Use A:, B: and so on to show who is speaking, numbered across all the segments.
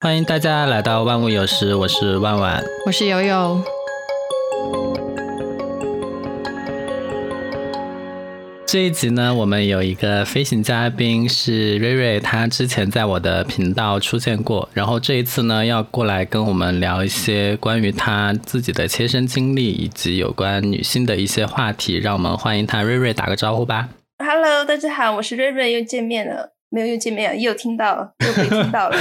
A: 欢迎大家来到万物有时，我是万万，
B: 我是悠悠。
A: 这一集呢，我们有一个飞行嘉宾是瑞瑞，他之前在我的频道出现过，然后这一次呢，要过来跟我们聊一些关于他自己的切身经历以及有关女性的一些话题，让我们欢迎他瑞瑞打个招呼吧。
C: Hello，大家好，我是瑞瑞，又见面了。没有又见面，又听到，又可以听到了。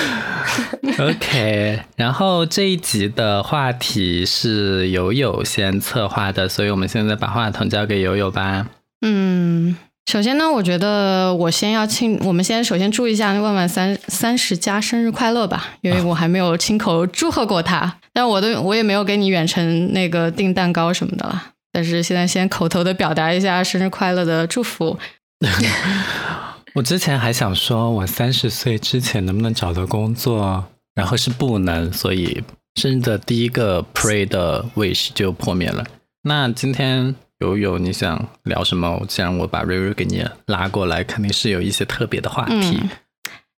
A: OK，然后这一集的话题是友友先策划的，所以我们现在把话筒交给友友吧。
B: 嗯，首先呢，我觉得我先要庆，我们先首先祝一下万万三三十加生日快乐吧，因为我还没有亲口祝贺过他，但我都我也没有给你远程那个订蛋糕什么的了，但是现在先口头的表达一下生日快乐的祝福。
A: 我之前还想说，我三十岁之前能不能找到工作，然后是不能，所以生日的第一个 pray 的 wish 就破灭了。那今天友友你想聊什么？既然我把瑞瑞给你拉过来，肯定是有一些特别的话题。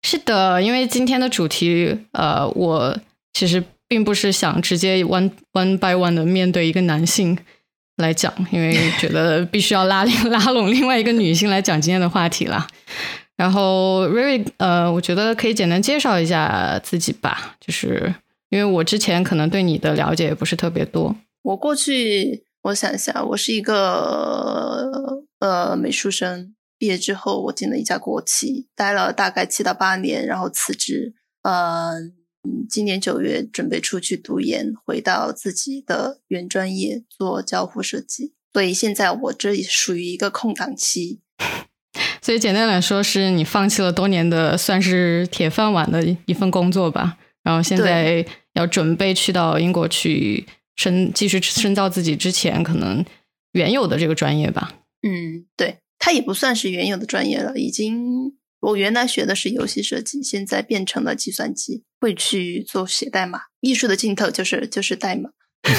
B: 是的，因为今天的主题，呃，我其实并不是想直接 one one by one 的面对一个男性来讲，因为觉得必须要拉拉拢另外一个女性来讲今天的话题了。然后瑞瑞，呃，我觉得可以简单介绍一下自己吧，就是因为我之前可能对你的了解也不是特别多。
C: 我过去，我想一下，我是一个呃美术生，毕业之后我进了一家国企，待了大概七到八年，然后辞职。嗯，今年九月准备出去读研，回到自己的原专业做交互设计。所以现在我这里属于一个空档期。
B: 所以简单来说，是你放弃了多年的算是铁饭碗的一份工作吧，然后现在要准备去到英国去深继续深造自己之前可能原有的这个专业吧。
C: 嗯，对，它也不算是原有的专业了，已经我原来学的是游戏设计，现在变成了计算机，会去做写代码。艺术的尽头就是就是代码。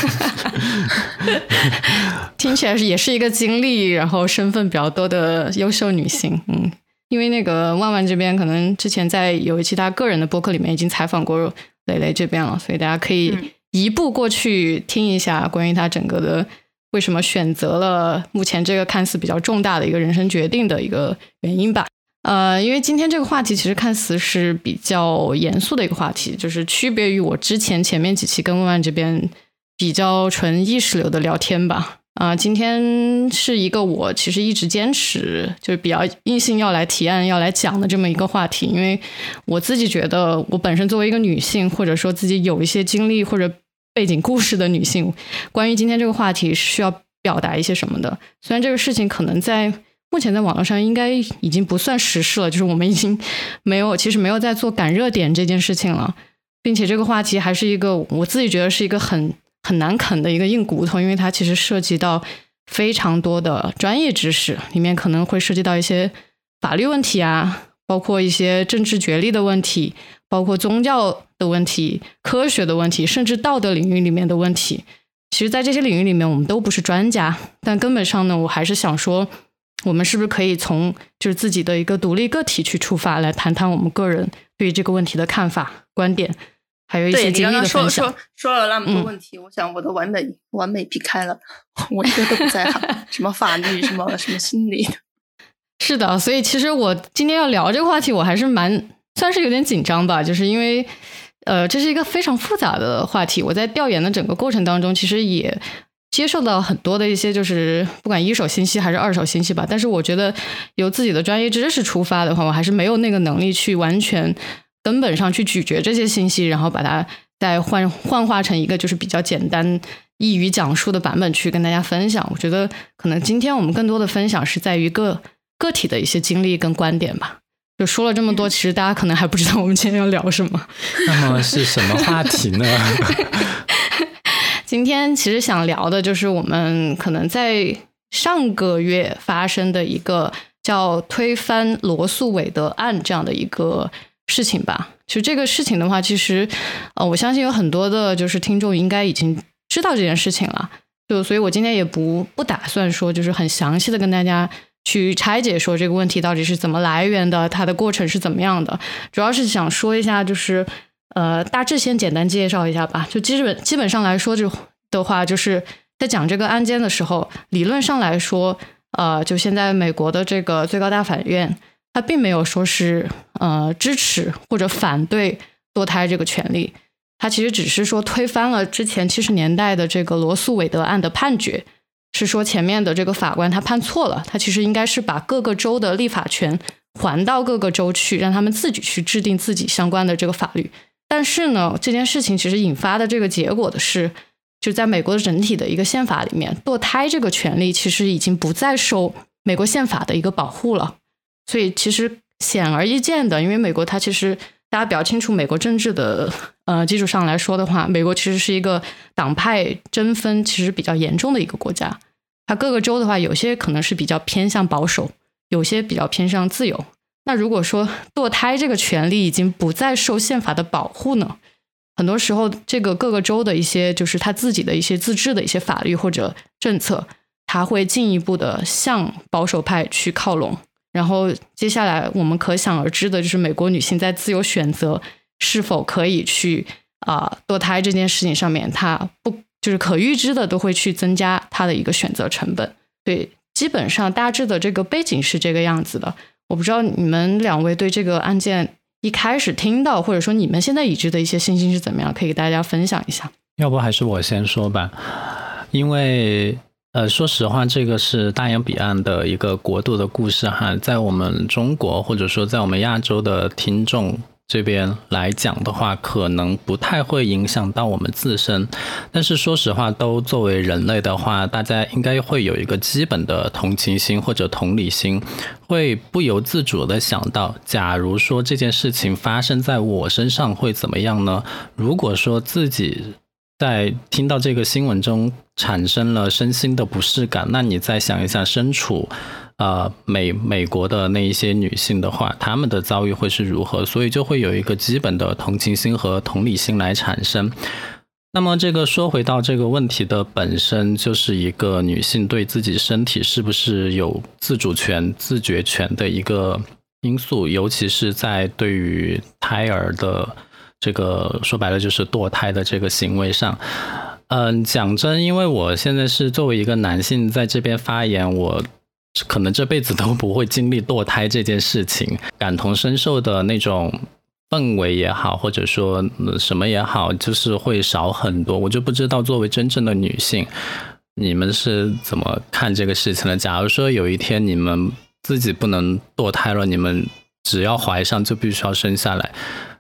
B: 听起来是也是一个经历，然后身份比较多的优秀女性。嗯，因为那个万万这边可能之前在有其他个人的播客里面已经采访过蕾蕾这边了，所以大家可以移步过去听一下关于她整个的为什么选择了目前这个看似比较重大的一个人生决定的一个原因吧。呃，因为今天这个话题其实看似是比较严肃的一个话题，就是区别于我之前前面几期跟万万这边。比较纯意识流的聊天吧，啊，今天是一个我其实一直坚持，就是比较硬性要来提案、要来讲的这么一个话题，因为我自己觉得，我本身作为一个女性，或者说自己有一些经历或者背景故事的女性，关于今天这个话题是需要表达一些什么的。虽然这个事情可能在目前在网络上应该已经不算时事了，就是我们已经没有，其实没有在做赶热点这件事情了，并且这个话题还是一个我自己觉得是一个很。很难啃的一个硬骨头，因为它其实涉及到非常多的专业知识，里面可能会涉及到一些法律问题啊，包括一些政治角力的问题，包括宗教的问题、科学的问题，甚至道德领域里面的问题。其实，在这些领域里面，我们都不是专家，但根本上呢，我还是想说，我们是不是可以从就是自己的一个独立个体去出发，来谈谈我们个人对于这个问题的看法、观点。还有一些经历的
C: 分享。说说说了那么多问题，我想我的完美完美避开了，我一个都不在行。什么法律，什么 什么心理。
B: 是的，所以其实我今天要聊这个话题，我还是蛮算是有点紧张吧，就是因为呃，这是一个非常复杂的话题。我在调研的整个过程当中，其实也接受到很多的一些，就是不管一手信息还是二手信息吧。但是我觉得由自己的专业知识出发的话，我还是没有那个能力去完全。根本上去咀嚼这些信息，然后把它再换幻化成一个就是比较简单、易于讲述的版本去跟大家分享。我觉得可能今天我们更多的分享是在于个个体的一些经历跟观点吧。就说了这么多，其实大家可能还不知道我们今天要聊什么。
A: 那么是什么话题呢？
B: 今天其实想聊的就是我们可能在上个月发生的一个叫推翻罗素韦德案这样的一个。事情吧，其实这个事情的话，其实，呃，我相信有很多的，就是听众应该已经知道这件事情了，就所以，我今天也不不打算说，就是很详细的跟大家去拆解说这个问题到底是怎么来源的，它的过程是怎么样的，主要是想说一下，就是呃，大致先简单介绍一下吧。就基本基本上来说，就的话，就是在讲这个案件的时候，理论上来说，呃，就现在美国的这个最高大法院，它并没有说是呃支持或者反对堕胎这个权利，它其实只是说推翻了之前七十年代的这个罗素韦德案的判决，是说前面的这个法官他判错了，他其实应该是把各个州的立法权还到各个州去，让他们自己去制定自己相关的这个法律。但是呢，这件事情其实引发的这个结果的是，就在美国的整体的一个宪法里面，堕胎这个权利其实已经不再受美国宪法的一个保护了。所以其实显而易见的，因为美国它其实大家比较清楚，美国政治的呃基础上来说的话，美国其实是一个党派争分其实比较严重的一个国家。它各个州的话，有些可能是比较偏向保守，有些比较偏向自由。那如果说堕胎这个权利已经不再受宪法的保护呢？很多时候，这个各个州的一些就是他自己的一些自治的一些法律或者政策，他会进一步的向保守派去靠拢。然后接下来我们可想而知的就是美国女性在自由选择是否可以去啊堕胎这件事情上面，她不就是可预知的都会去增加她的一个选择成本。对，基本上大致的这个背景是这个样子的。我不知道你们两位对这个案件一开始听到，或者说你们现在已知的一些信息是怎么样，可以给大家分享一下。
A: 要不还是我先说吧，因为呃，说实话，这个是大洋彼岸的一个国度的故事哈，在我们中国或者说在我们亚洲的听众。这边来讲的话，可能不太会影响到我们自身，但是说实话，都作为人类的话，大家应该会有一个基本的同情心或者同理心，会不由自主的想到，假如说这件事情发生在我身上会怎么样呢？如果说自己在听到这个新闻中产生了身心的不适感，那你再想一下，身处。呃，美美国的那一些女性的话，她们的遭遇会是如何？所以就会有一个基本的同情心和同理心来产生。那么这个说回到这个问题的本身，就是一个女性对自己身体是不是有自主权、自觉权的一个因素，尤其是在对于胎儿的这个说白了就是堕胎的这个行为上。嗯，讲真，因为我现在是作为一个男性在这边发言，我。可能这辈子都不会经历堕胎这件事情，感同身受的那种氛围也好，或者说什么也好，就是会少很多。我就不知道作为真正的女性，你们是怎么看这个事情的？假如说有一天你们自己不能堕胎了，你们只要怀上就必须要生下来，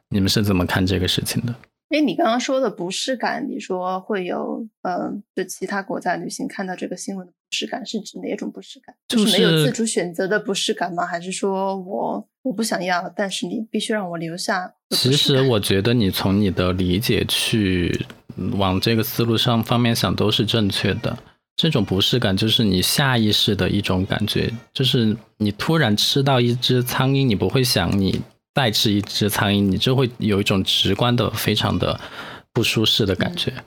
A: 你们是怎么看这个事情的？
C: 哎，你刚刚说的不适感，你说会有，嗯，就其他国家女性看到这个新闻适感，是指哪种不适感？就是没有自主选择的不适感吗？还是说我我不想要，但是你必须让我留下？
A: 其实我觉得你从你的理解去往这个思路上方面想都是正确的。这种不适感就是你下意识的一种感觉，就是你突然吃到一只苍蝇，你不会想你。再吃一只苍蝇，你就会有一种直观的、非常的不舒适的感觉。
B: 嗯，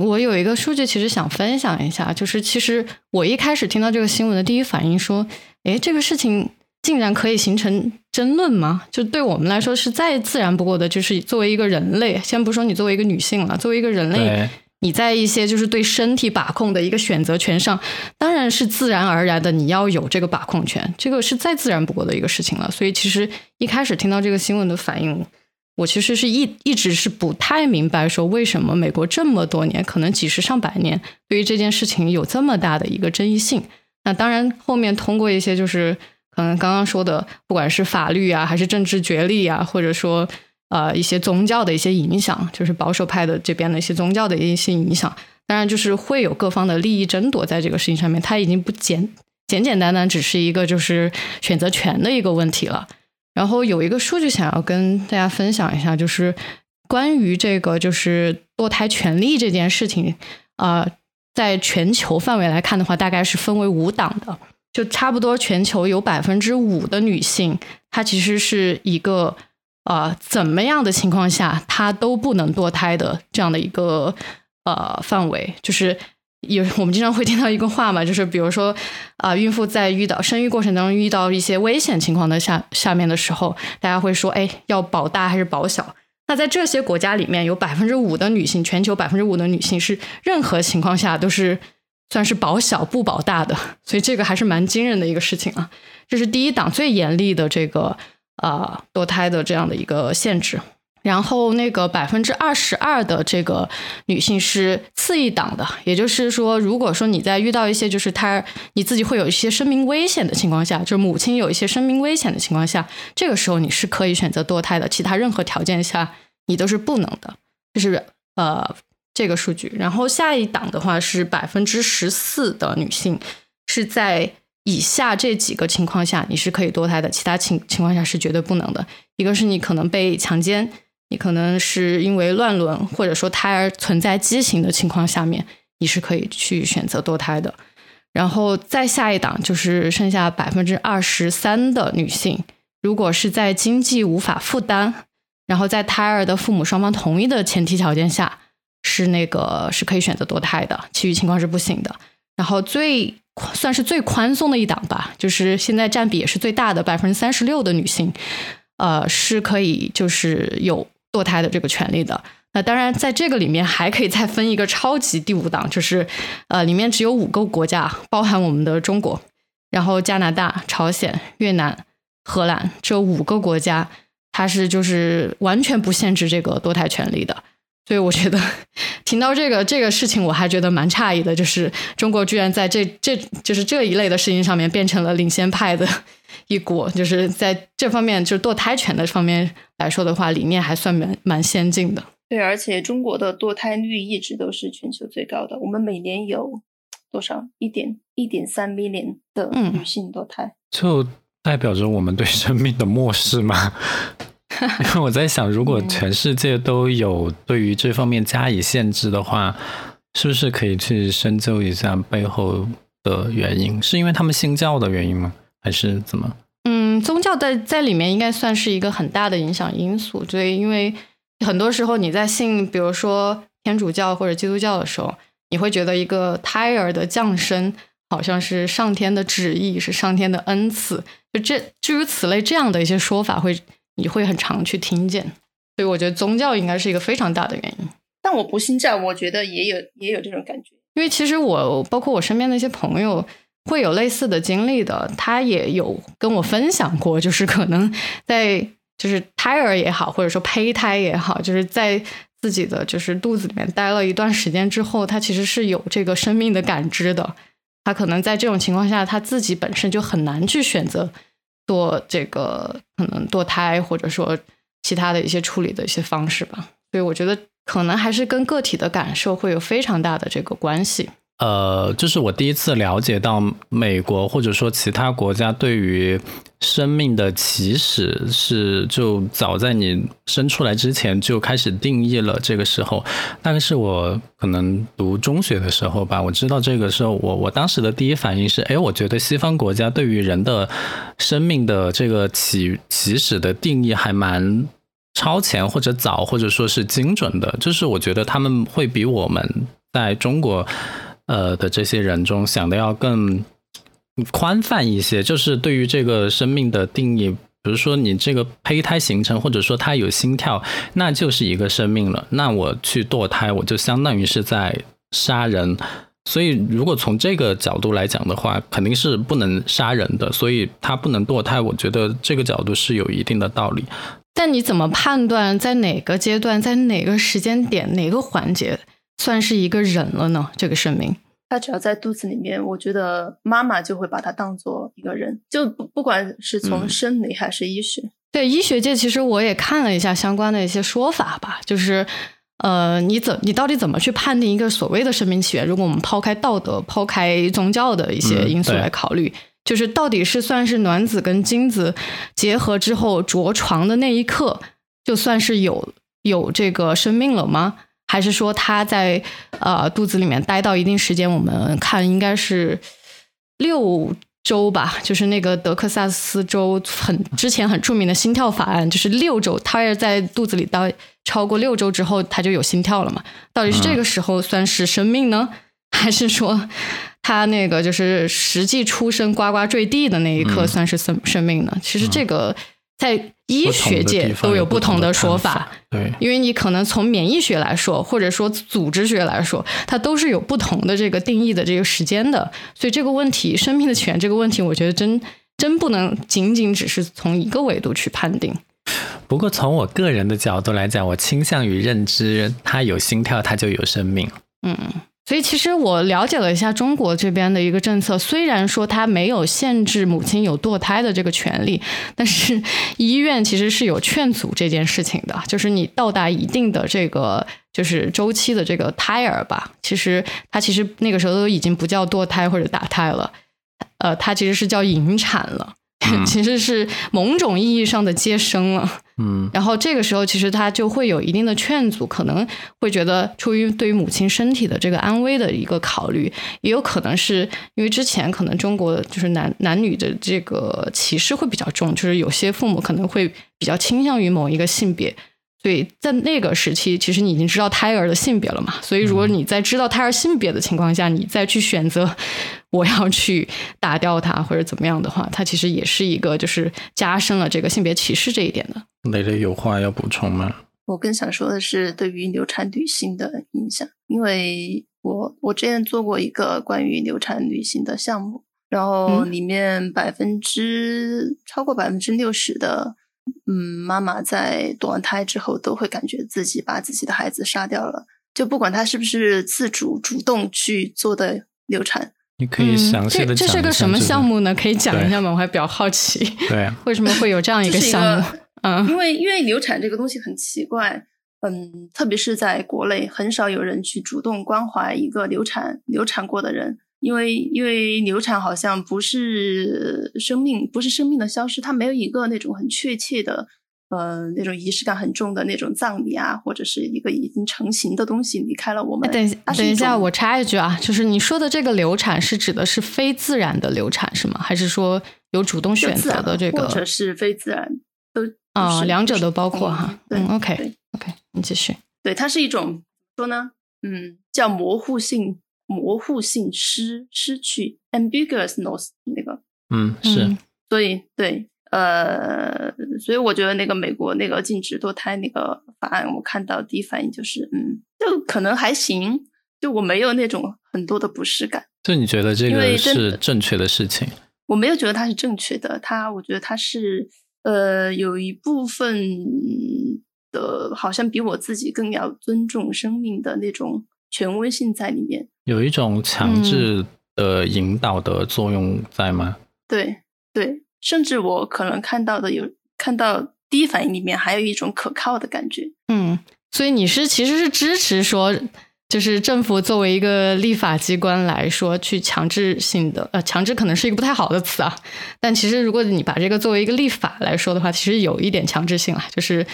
B: 我有一个数据，其实想分享一下，就是其实我一开始听到这个新闻的第一反应说，诶，这个事情竟然可以形成争论吗？就对我们来说是再自然不过的，就是作为一个人类，先不说你作为一个女性了，作为一个人类。你在一些就是对身体把控的一个选择权上，当然是自然而然的，你要有这个把控权，这个是再自然不过的一个事情了。所以其实一开始听到这个新闻的反应，我其实是一一直是不太明白，说为什么美国这么多年，可能几十上百年，对于这件事情有这么大的一个争议性。那当然后面通过一些就是可能刚刚说的，不管是法律啊，还是政治角力啊，或者说。呃，一些宗教的一些影响，就是保守派的这边的一些宗教的一些影响，当然就是会有各方的利益争夺在这个事情上面，它已经不简简简单单只是一个就是选择权的一个问题了。然后有一个数据想要跟大家分享一下，就是关于这个就是堕胎权利这件事情，呃，在全球范围来看的话，大概是分为五档的，就差不多全球有百分之五的女性，她其实是一个。啊，怎么样的情况下她都不能堕胎的这样的一个呃范围，就是有 我们经常会听到一个话嘛，就是比如说啊，孕妇在遇到生育过程当中遇到一些危险情况的下下面的时候，大家会说，哎，要保大还是保小？那在这些国家里面，有百分之五的女性，全球百分之五的女性是任何情况下都是算是保小不保大的，所以这个还是蛮惊人的一个事情啊。这是第一档最严厉的这个呃堕胎的这样的一个限制。然后那个百分之二十二的这个女性是次一档的，也就是说，如果说你在遇到一些就是她你自己会有一些生命危险的情况下，就是母亲有一些生命危险的情况下，这个时候你是可以选择堕胎的，其他任何条件下你都是不能的，就是呃这个数据。然后下一档的话是百分之十四的女性是在以下这几个情况下你是可以堕胎的，其他情情况下是绝对不能的。一个是你可能被强奸。你可能是因为乱伦，或者说胎儿存在畸形的情况下面，你是可以去选择堕胎的。然后再下一档就是剩下百分之二十三的女性，如果是在经济无法负担，然后在胎儿的父母双方同意的前提条件下，是那个是可以选择堕胎的，其余情况是不行的。然后最算是最宽松的一档吧，就是现在占比也是最大的百分之三十六的女性，呃，是可以就是有。堕胎的这个权利的，那当然在这个里面还可以再分一个超级第五档，就是呃，里面只有五个国家，包含我们的中国，然后加拿大、朝鲜、越南、荷兰这五个国家，它是就是完全不限制这个堕胎权利的。所以我觉得听到这个这个事情，我还觉得蛮诧异的，就是中国居然在这这就是这一类的事情上面变成了领先派的。一国就是在这方面，就是堕胎权的方面来说的话，理念还算蛮蛮先进的。
C: 对，而且中国的堕胎率一直都是全球最高的。我们每年有多少？一点一点三 million 的女性堕胎，
A: 就代表着我们对生命的漠视吗？因为我在想，如果全世界都有对于这方面加以限制的话，是不是可以去深究一下背后的原因？是因为他们信教的原因吗？还是怎么？
B: 嗯，宗教在在里面应该算是一个很大的影响因素。所以，因为很多时候你在信，比如说天主教或者基督教的时候，你会觉得一个胎儿的降生好像是上天的旨意，是上天的恩赐。就这诸如此类这样的一些说法，会你会很常去听见。所以我觉得宗教应该是一个非常大的原因。
C: 但我不信教，我觉得也有也有这种感觉。
B: 因为其实我包括我身边的一些朋友。会有类似的经历的，他也有跟我分享过，就是可能在就是胎儿也好，或者说胚胎也好，就是在自己的就是肚子里面待了一段时间之后，他其实是有这个生命的感知的。他可能在这种情况下，他自己本身就很难去选择做这个可能堕胎，或者说其他的一些处理的一些方式吧。所以我觉得可能还是跟个体的感受会有非常大的这个关系。
A: 呃，就是我第一次了解到美国或者说其他国家对于生命的起始是就早在你生出来之前就开始定义了。这个时候，大概是我可能读中学的时候吧。我知道这个时候，我我当时的第一反应是，哎，我觉得西方国家对于人的生命的这个起起始的定义还蛮超前或者早或者说是精准的。就是我觉得他们会比我们在中国。呃的这些人中想的要更宽泛一些，就是对于这个生命的定义，比如说你这个胚胎形成，或者说它有心跳，那就是一个生命了。那我去堕胎，我就相当于是在杀人。所以如果从这个角度来讲的话，肯定是不能杀人的。所以他不能堕胎，我觉得这个角度是有一定的道理。
B: 但你怎么判断在哪个阶段，在哪个时间点，哪个环节？算是一个人了呢？这个生命，
C: 他只要在肚子里面，我觉得妈妈就会把他当做一个人，就不不管是从生理还是医学。
B: 对医学界，其实我也看了一下相关的一些说法吧，就是呃，你怎你到底怎么去判定一个所谓的生命起源？如果我们抛开道德、抛开宗教的一些因素来考虑，就是到底是算是卵子跟精子结合之后着床的那一刻，就算是有有这个生命了吗？还是说他在呃肚子里面待到一定时间，我们看应该是六周吧，就是那个德克萨斯州很之前很著名的心跳法案，就是六周，胎儿在肚子里待超过六周之后，他就有心跳了嘛？到底是这个时候算是生命呢，还是说他那个就是实际出生呱呱坠地的那一刻算是生生命呢？其实这个在医学界都有不同的说法。
A: 对，
B: 因为你可能从免疫学来说，或者说组织学来说，它都是有不同的这个定义的这个时间的。所以这个问题，生命的起源这个问题，我觉得真真不能仅仅只是从一个维度去判定。
A: 不过从我个人的角度来讲，我倾向于认知，它有心跳，它就有生命。
B: 嗯。所以其实我了解了一下中国这边的一个政策，虽然说它没有限制母亲有堕胎的这个权利，但是 医院其实是有劝阻这件事情的，就是你到达一定的这个就是周期的这个胎儿吧，其实它其实那个时候都已经不叫堕胎或者打胎了，呃，它其实是叫引产了。其实是某种意义上的接生了，
A: 嗯，
B: 然后这个时候其实他就会有一定的劝阻，可能会觉得出于对于母亲身体的这个安危的一个考虑，也有可能是因为之前可能中国就是男男女的这个歧视会比较重，就是有些父母可能会比较倾向于某一个性别。所以在那个时期，其实你已经知道胎儿的性别了嘛？所以如果你在知道胎儿性别的情况下，你再去选择我要去打掉它或者怎么样的话，它其实也是一个就是加深了这个性别歧视这一点的。
A: 蕾蕾有话要补充吗？
C: 我更想说的是对于流产女性的影响，因为我我之前做过一个关于流产女性的项目，然后里面百分之超过百分之六十的。嗯，妈妈在堕完胎之后都会感觉自己把自己的孩子杀掉了，就不管她是不是自主主动去做的流产。
A: 你可以详细的
B: 讲这是个什么项目呢？可以讲一下吗？我还比较好奇。
A: 对，
B: 为什么会有这样一个项目？嗯，
C: 因为因为流产这个东西很奇怪，嗯，特别是在国内，很少有人去主动关怀一个流产流产过的人。因为因为流产好像不是生命，不是生命的消失，它没有一个那种很确切的，呃，那种仪式感很重的那种葬礼啊，或者是一个已经成型的东西离开了我们。
B: 等等一下，我插一句啊，就是你说的这个流产是指的是非自然的流产是吗？还是说有主动选择的这个？
C: 或者是非自然都
B: 啊，两者都包括哈。
C: 嗯
B: ，OK OK，你继续。
C: 对，它是一种说呢，嗯，叫模糊性。模糊性失失去 ambiguousness 那个，
A: 嗯是，
C: 所以对，呃，所以我觉得那个美国那个禁止堕胎那个法案，我看到第一反应就是，嗯，就可能还行，就我没有那种很多的不适感。
A: 就你觉得这个是正确的事情？
C: 我没有觉得它是正确的，它我觉得它是，呃，有一部分的，好像比我自己更要尊重生命的那种。权威性在里面，
A: 有一种强制的引导的作用在吗？
C: 对对，甚至我可能看到的有看到第一反应里面还有一种可靠的感觉。
B: 嗯，所以你是其实是支持说。就是政府作为一个立法机关来说，去强制性的，呃，强制可能是一个不太好的词啊。但其实，如果你把这个作为一个立法来说的话，其实有一点强制性了。就是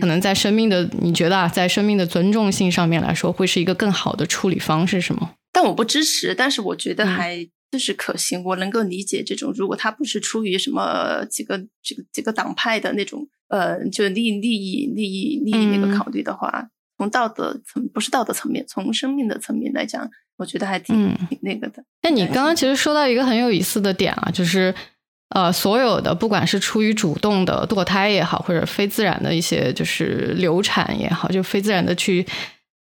B: 可能在生命的，你觉得啊，在生命的尊重性上面来说，会是一个更好的处理方式，是吗？
C: 但我不支持，但是我觉得还就是可行。我能够理解这种，如果他不是出于什么几个几个几个党派的那种，呃，就利利益利益利益那个考虑的话。从道德层不是道德层面，从生命的层面来讲，我觉得还挺挺那个的。
B: 那你刚刚其实说到一个很有意思的点啊，就是呃，所有的不管是出于主动的堕胎也好，或者非自然的一些就是流产也好，就非自然的去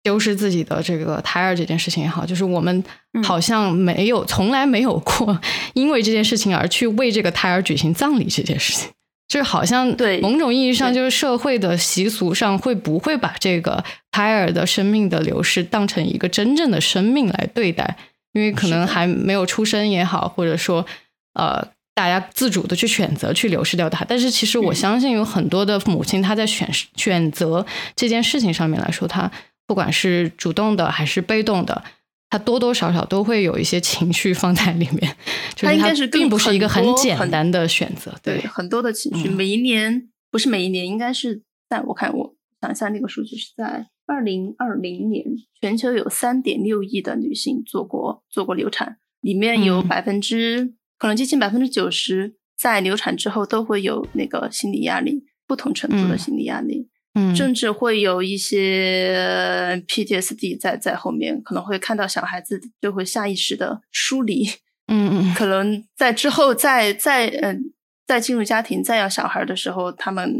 B: 丢失自己的这个胎儿这件事情也好，就是我们好像没有从来没有过 因为这件事情而去为这个胎儿举行葬礼这件事情。就是好像
C: 对
B: 某种意义上，就是社会的习俗上会不会把这个胎儿的生命的流逝当成一个真正的生命来对待？因为可能还没有出生也好，或者说呃，大家自主的去选择去流失掉它。但是其实我相信有很多的母亲，她在选选择这件事情上面来说，她不管是主动的还是被动的。他多多少少都会有一些情绪放在里面，他
C: 应该是
B: 并不是一个很简单的选择。
C: 对，很多的情绪，每一年不是每一年，应该是在我看，我想一下那个数据是在二零二零年，全球有三点六亿的女性做过做过流产，里面有百分之可能接近百分之九十，在流产之后都会有那个心理压力，不同程度的心理压力。甚至会有一些 PTSD 在在后面，可能会看到小孩子就会下意识的疏离，
B: 嗯嗯，
C: 可能在之后再再嗯在进入家庭再要小孩的时候，他们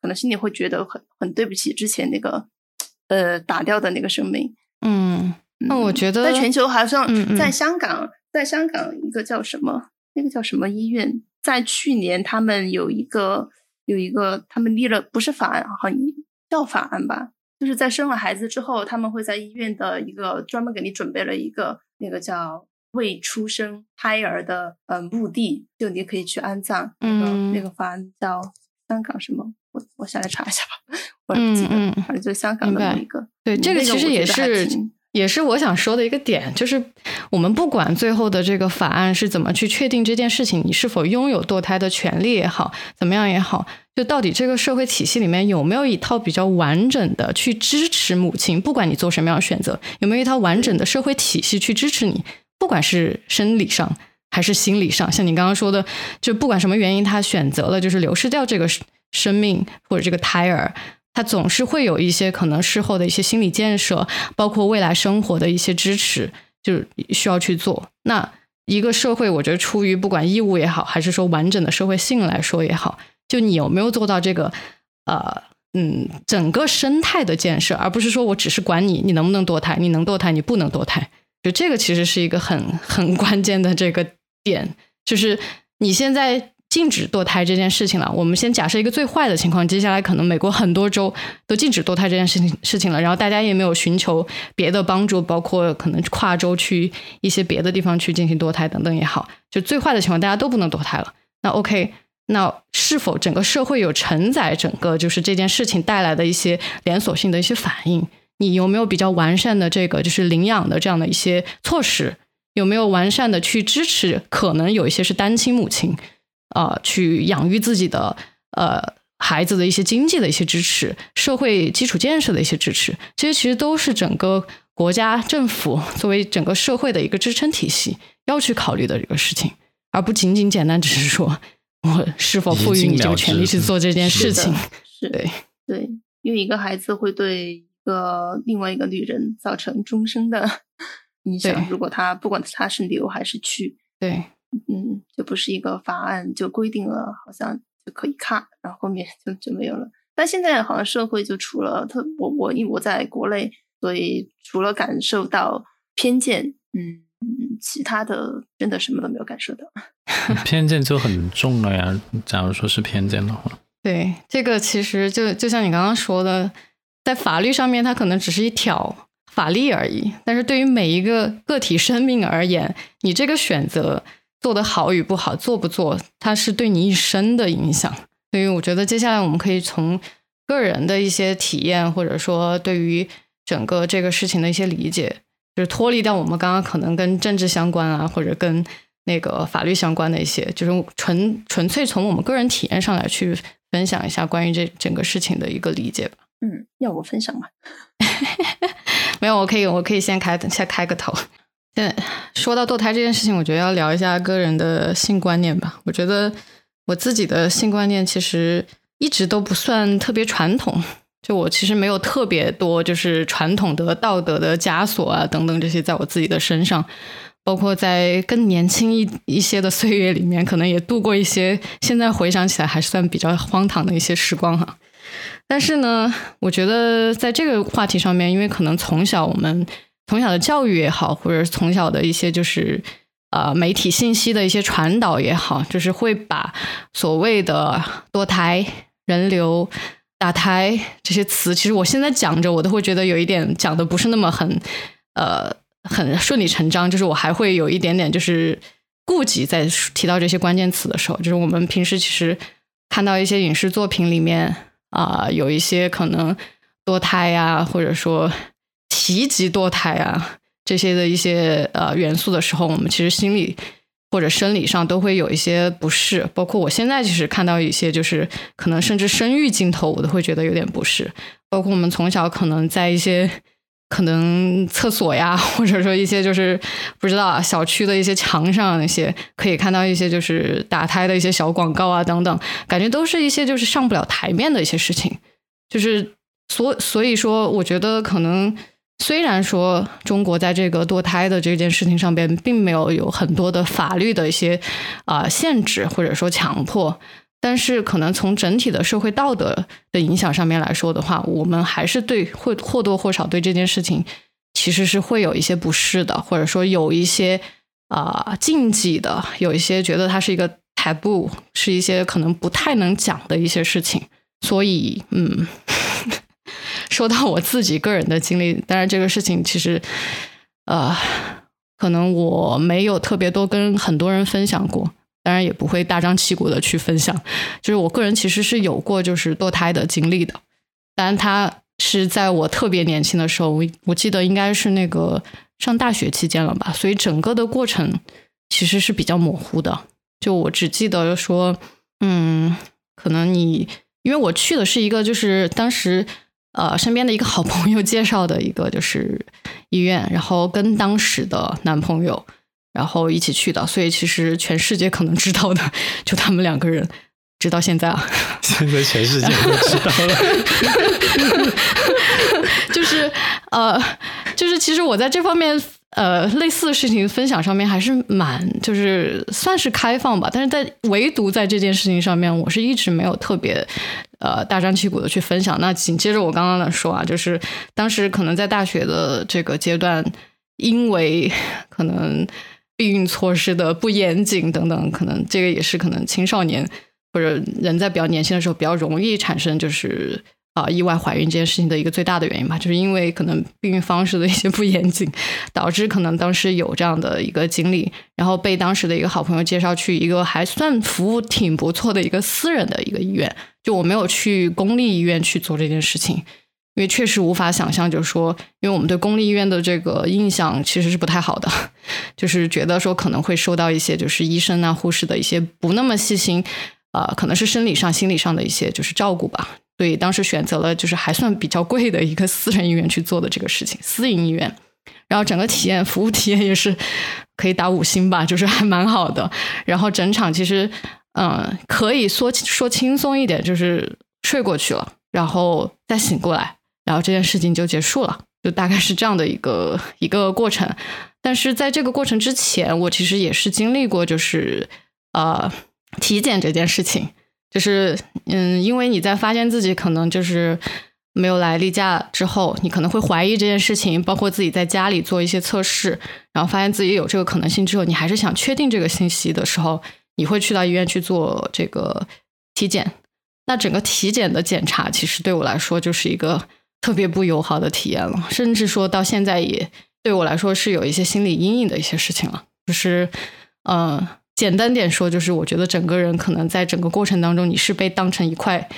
C: 可能心里会觉得很很对不起之前那个呃打掉的那个生命。
B: 嗯，那我觉得
C: 在全球好像
B: 嗯嗯。
C: 在香港，在香港一个叫什么那个叫什么医院，在去年他们有一个有一个他们立了不是法案，好像叫法案吧，就是在生了孩子之后，他们会在医院的一个专门给你准备了一个那个叫未出生胎儿的呃墓地，就你可以去安葬。那个、
B: 嗯
C: 那个法案叫香港什么？我我下来查一下吧，我也不记得，
B: 嗯嗯
C: 反正就香港的某一个。
B: 对，这个其实也是
C: 挺
B: 也是我想说的一个点，就是我们不管最后的这个法案是怎么去确定这件事情，你是否拥有堕胎的权利也好，怎么样也好，就到底这个社会体系里面有没有一套比较完整的去支持母亲，不管你做什么样的选择，有没有一套完整的社会体系去支持你，不管是生理上还是心理上，像你刚刚说的，就不管什么原因，他选择了就是流失掉这个生生命或者这个胎儿，他总是会有一些可能事后的一些心理建设，包括未来生活的一些支持，就需要去做。那一个社会，我觉得出于不管义务也好，还是说完整的社会性来说也好，就你有没有做到这个呃嗯整个生态的建设，而不是说我只是管你你能不能堕胎，你能堕胎，你不能堕胎。就这个其实是一个很很关键的这个点，就是你现在禁止堕胎这件事情了。我们先假设一个最坏的情况，接下来可能美国很多州都禁止堕胎这件事情事情了，然后大家也没有寻求别的帮助，包括可能跨州去一些别的地方去进行堕胎等等也好，就最坏的情况大家都不能堕胎了。那 OK，那是否整个社会有承载整个就是这件事情带来的一些连锁性的一些反应？你有没有比较完善的这个就是领养的这样的一些措施？有没有完善的去支持？可能有一些是单亲母亲，呃，去养育自己的呃孩子的一些经济的一些支持，社会基础建设的一些支持，这些其实都是整个国家政府作为整个社会的一个支撑体系要去考虑的一个事情，而不仅仅简单只是说我是否赋予你这个权利去做这件事情。
C: 是
B: 对
C: 对，因为一个孩子会对一个另外一个女人造成终生的影响。如果他不管他是留还是去，
B: 对
C: 嗯，就不是一个法案就规定了，好像就可以看，然后后面就就没有了。但现在好像社会就除了特我我因为我在国内，所以除了感受到偏见，嗯，其他的真的什么都没有感受到。
A: 偏见就很重了呀。假如说是偏见的话，
B: 对，这个其实就就像你刚刚说的，在法律上面它可能只是一条法律而已，但是对于每一个个体生命而言，你这个选择做得好与不好，做不做，它是对你一生的影响。所以我觉得接下来我们可以从个人的一些体验，或者说对于整个这个事情的一些理解，就是脱离掉我们刚刚可能跟政治相关啊，或者跟那个法律相关的一些，就是纯纯粹从我们个人体验上来去分享一下关于这整个事情的一个理解吧。
C: 嗯，要我分享吗？
B: 没有，我可以，我可以先开先开个头。现在说到堕胎这件事情，我觉得要聊一下个人的性观念吧。我觉得我自己的性观念其实一直都不算特别传统，就我其实没有特别多就是传统的道德的枷锁啊等等这些在我自己的身上。包括在更年轻一一些的岁月里面，可能也度过一些现在回想起来还算比较荒唐的一些时光哈。但是呢，我觉得在这个话题上面，因为可能从小我们从小的教育也好，或者从小的一些就是呃媒体信息的一些传导也好，就是会把所谓的堕胎、人流、打胎这些词，其实我现在讲着，我都会觉得有一点讲的不是那么很呃很顺理成章，就是我还会有一点点就是顾忌，在提到这些关键词的时候，就是我们平时其实看到一些影视作品里面。啊、有一些可能堕胎呀、或者说提及堕胎啊这些的一些呃元素的时候，我们其实心理或者生理上都会有一些不适。包括我现在其实看到一些就是可能甚至生育镜头，我都会觉得有点不适。包括我们从小可能在一些可能厕所呀，或者说一些就是不知道小区的一些墙上那些可以看到一些就是打胎的一些小广告啊等等，感觉都是一些就是上不了台面的一些事情，就是所所以说，我觉得可能虽然说中国在这个堕胎的这件事情上边，并没有有很多的法律的一些啊、限制或者说强迫，但是可能从整体的社会道德的影响上面来说的话，我们还是对会或多或少对这件事情其实是会有一些不适的，或者说有一些啊、禁忌的，有一些觉得它是一个 taboo，是一些可能不太能讲的一些事情。所以，嗯，说到我自己个人的经历，当然这个事情其实，呃，可能我没有特别多跟很多人分享过，当然也不会大张旗鼓的去分享。就是我个人其实是有过就是堕胎的经历的，当然它是在我特别年轻的时候，我我记得应该是那个上大学期间了吧，所以整个的过程其实是比较模糊的。就我只记得说，嗯，可能你因为我去的是一个就是当时呃身边的一个好朋友介绍的一个就是医院，然后跟当时的男朋友然后一起去的，所以其实全世界可能知道的就他们两个人，直到现在啊。
A: 现在全世界都知道了。
B: 就是呃，就是其实我在这方面呃类似的事情分享上面还是蛮就是算是开放吧，但是在唯独在这件事情上面，我是一直没有特别呃大张旗鼓的去分享。那紧接着我刚刚的说啊，就是当时可能在大学的这个阶段，因为可能避孕措施的不严谨等等，可能这个也是可能青少年或者人在比较年轻的时候比较容易产生就是啊、意外怀孕这件事情的一个最大的原因吧，就是因为可能避孕方式的一些不严谨，导致可能当时有这样的一个经历，然后被当时的一个好朋友介绍去一个还算服务挺不错的一个私人的一个医院，就我没有去公立医院去做这件事情。因为确实无法想象，就是说，因为我们对公立医院的这个印象其实是不太好的，就是觉得说可能会受到一些就是医生啊、护士的一些不那么细心，呃，可能是生理上、心理上的一些就是照顾吧。所以当时选择了就是还算比较贵的一个私人医院去做的这个事情，私营医院。然后整个体验、服务体验也是可以打五星吧，就是还蛮好的。然后整场其实，嗯，可以说说轻松一点，就是睡过去了，然后再醒过来，然后这件事情就结束了，就大概是这样的一个一个过程。但是在这个过程之前，我其实也是经历过，就是呃体检这件事情，就是嗯，因为你在发现自己可能就是没有来例假之后，你可能会怀疑这件事情，包括自己在家里做一些测试，然后发现自己有这个可能性之后，你还是想确定这个信息的时候，你会去到医院去做这个体检。那整个体检的检查，其实对我来说就是一个特别不友好的体验了，甚至说到现在也对我来说是有一些心理阴影的一些事情了。就是，呃，简单点说，就是我觉得整个人可能在整个过程当中，你是被当成一块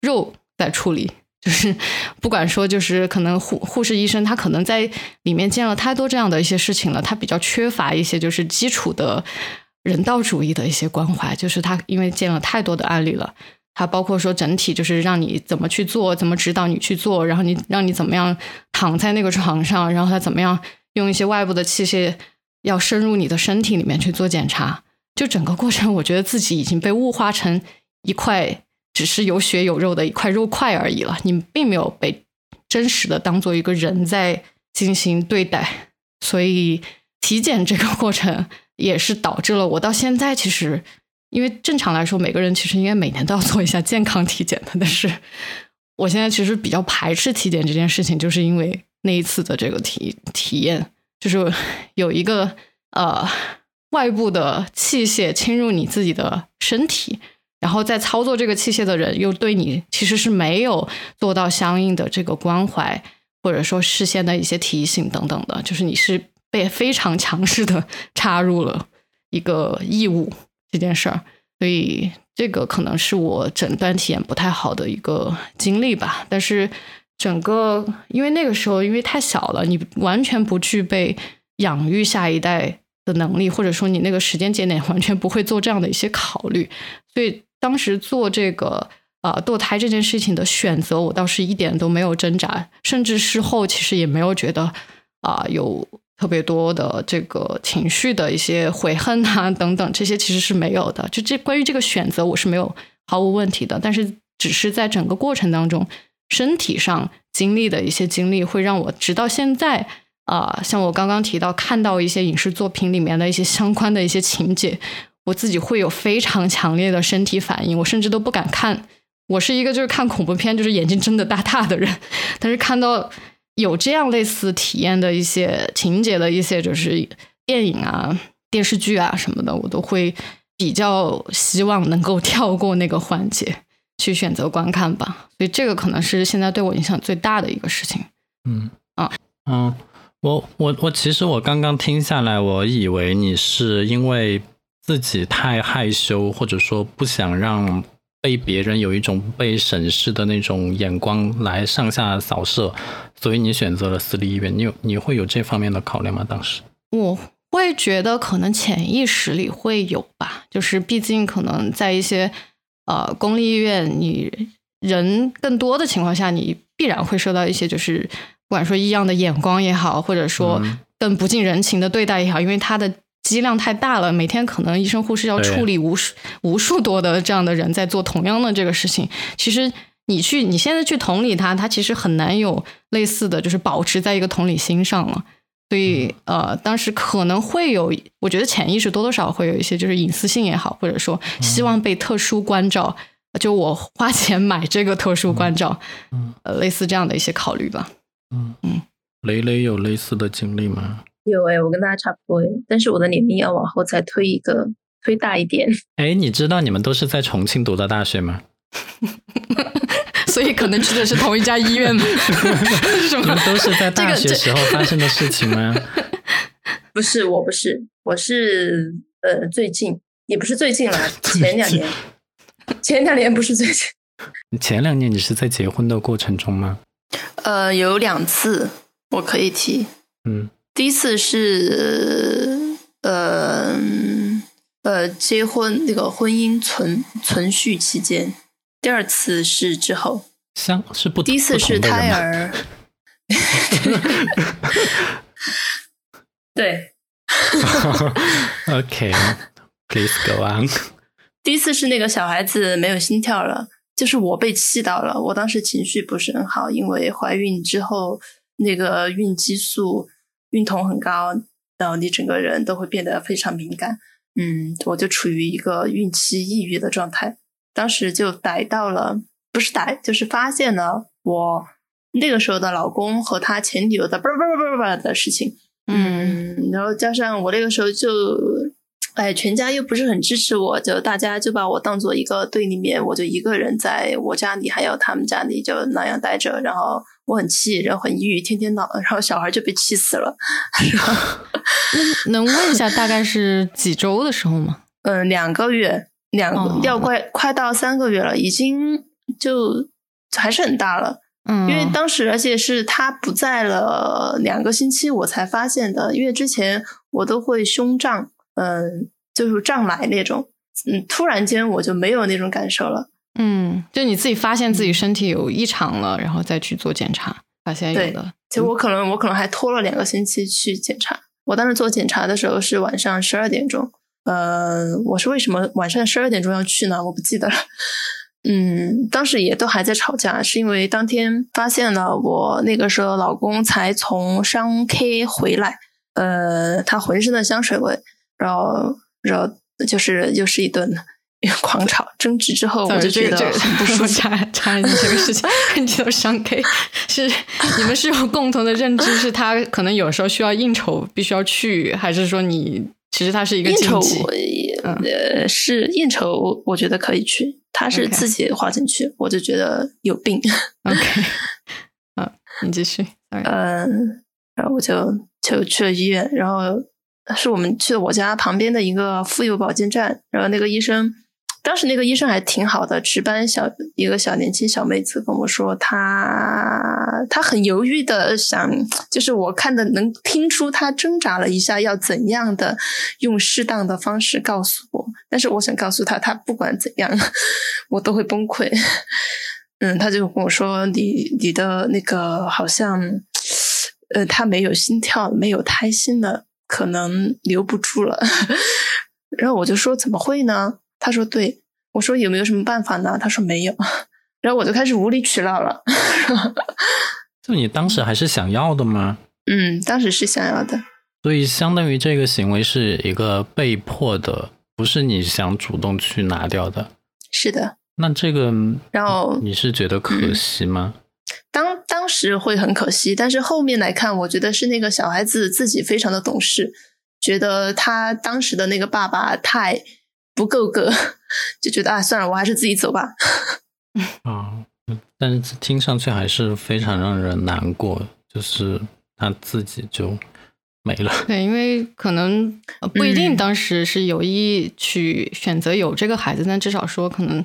B: 肉在处理。就是不管说，就是可能护护士医生他可能在里面见了太多这样的一些事情了，他比较缺乏一些就是基础的人道主义的一些关怀，就是他因为见了太多的案例了。它包括说整体就是让你怎么去做，怎么指导你去做，然后你让你怎么样躺在那个床上，然后他怎么样用一些外部的器械要深入你的身体里面去做检查。就整个过程，我觉得自己已经被物化成一块只是有血有肉的一块肉块而已了，你并没有被真实的当做一个人在进行对待。所以体检这个过程也是导致了我到现在其实。因为正常来说，每个人其实应该每年都要做一下健康体检的。但是我现在其实比较排斥体检这件事情，就是因为那一次的这个体体验，就是有一个呃外部的器械侵入你自己的身体，然后在操作这个器械的人又对你其实是没有做到相应的这个关怀，或者说事先的一些提醒等等的，就是你是被非常强势的 插入了一个异物。这件事儿，所以这个可能是我诊断体验不太好的一个经历吧。但是整个因为那个时候因为太小了，你完全不具备养育下一代的能力，或者说你那个时间节点完全不会做这样的一些考虑。所以当时做这个啊堕胎这件事情的选择，我倒是一点都没有挣扎，甚至事后其实也没有觉得啊有。特别多的这个情绪的一些悔恨啊等等，这些其实是没有的。就这关于这个选择，我是没有毫无问题的。但是，只是在整个过程当中，身体上经历的一些经历，会让我直到现在啊、像我刚刚提到看到一些影视作品里面的一些相关的一些情节，我自己会有非常强烈的身体反应，我甚至都不敢看。我是一个就是看恐怖片就是眼睛睁得大大的人，但是看到有这样类似体验的一些情节的一些就是电影啊、电视剧啊什么的，我都会比较希望能够跳过那个环节去选择观看吧。所以这个可能是现在对我影响最大的一个事情。
A: 嗯
B: 啊
A: 嗯，我我我其实我刚刚听下来，我以为你是因为自己太害羞，或者说不想让被别人有一种被审视的那种眼光来上下扫射，所以你选择了私立医院。你有你会有这方面的考量吗？当时？
B: 我会觉得可能潜意识里会有吧，就是毕竟可能在一些呃公立医院，你人更多的情况下，你必然会受到一些就是不管说异样的眼光也好，或者说
A: 嗯
B: 更不近人情的对待也好，因为他的剂量太大了，每天可能医生护士要处理无数无数多的这样的人在做同样的这个事情，其实。你去，你现在去同理他，他其实很难有类似的就是保持在一个同理心上了。所以呃，当时可能会有，我觉得潜意识多多少少会有一些，就是隐私性也好，或者说希望被特殊关照，就我花钱买这个特殊关照，
A: 嗯
B: 呃，类似这样的一些考虑吧。
A: 嗯
B: 嗯，
A: 雷雷有类似的经历吗？
C: 有哎、我跟大家差不多哎，但是我的年龄要往后再推一个，推大一点。
A: 哎，你知道你们都是在重庆读的大学吗？
B: 所以可能去的是同一家医院吗？是
A: 你们？都是在大学时候发生的事情吗？
C: 不是，我不是，我是呃最近，也不是最近啦，前两年，前两年不是最近。
A: 前两年你是在结婚的过程中吗？
C: 呃，有两次我可以提，
A: 嗯。
C: 第一次是呃呃结婚那个婚姻存存续期间，第二次是之后，
A: 相是不
C: 第一次是胎儿，对，
A: OK，please go on。
C: 第一次是那个小孩子没有心跳了，就是我被气到了。我当时情绪不是很好，因为怀孕之后那个孕激素、孕酮很高，然后你整个人都会变得非常敏感。嗯，我就处于一个孕期抑郁的状态。当时就逮到了，不是逮，就是发现了我那个时候的老公和他前女友的叭叭叭叭叭的事情。
B: 嗯
C: 嗯，然后加上我那个时候就，哎，全家又不是很支持我，就大家就把我当做一个队里面，我就一个人在我家里还有他们家里就那样待着，然后我很气，然后很抑郁，天天闹，然后小孩就被气死了。
B: 那能问一下大概是几周的时候吗？
C: 嗯，两个月，两个、
B: 哦
C: 要快快到三个月了，已经就还是很大了。
B: 嗯，
C: 因为当时而且是他不在了两个星期，我才发现的。因为之前我都会胸胀，嗯，就是胀奶那种，嗯，突然间我就没有那种感受了。
B: 嗯，就你自己发现自己身体有异常了，然后再去做检查，发现有
C: 对
B: 的。
C: 就我可能我可能还拖了两个星期去检查。我当时做检查的时候是晚上十二点钟，呃，我是为什么晚上十二点钟要去呢？我不记得了。嗯，当时也都还在吵架，是因为当天发现了我那个时候老公才从商 K 回来，呃，他浑身的香水味，然后然后就是又是一顿 狂吵争执之后，我就觉得很 不舒服。
B: 插插一句这个事情，你都伤 K 是你们是有共同的认知，是他可能有时候需要应酬，必须要去，还是说你其实他是一个
C: 应酬呃是应酬，我觉得可以去，他是自己花钱去，我就觉得有病。
B: OK，嗯，你继续。
C: 嗯，然后我就就去了医院，然后是我们去了我家旁边的一个妇幼保健站，然后那个医生，当时那个医生还挺好的，值班小一个小年轻小妹子跟我说，她她很犹豫的想，就是我看的能听出她挣扎了一下，要怎样的用适当的方式告诉我，但是我想告诉她，她不管怎样，我都会崩溃。嗯，他就跟我说：“你你的那个好像，呃，他没有心跳，没有胎心了，可能留不住了。”然后我就说：“怎么会呢？”他说：“对。”我说：“有没有什么办法呢？”他说：“没有。”然后我就开始无理取闹了。
A: 就你当时还是想要的吗？
C: 嗯，当时是想要的。
A: 所以相当于这个行为是一个被迫的，不是你想主动去拿掉的。
C: 是的。
A: 那这个，
C: 然后
A: 你是觉得可惜吗？
C: 当当时会很可惜，但是后面来看，我觉得是那个小孩子自己非常的懂事，觉得他当时的那个爸爸太不够格，就觉得啊，算了，我还是自己走吧。
A: 啊，但是听上去还是非常让人难过，就是他自己就。没了。
B: 对，因为可能不一定当时是有意去选择有这个孩子，但至少说可能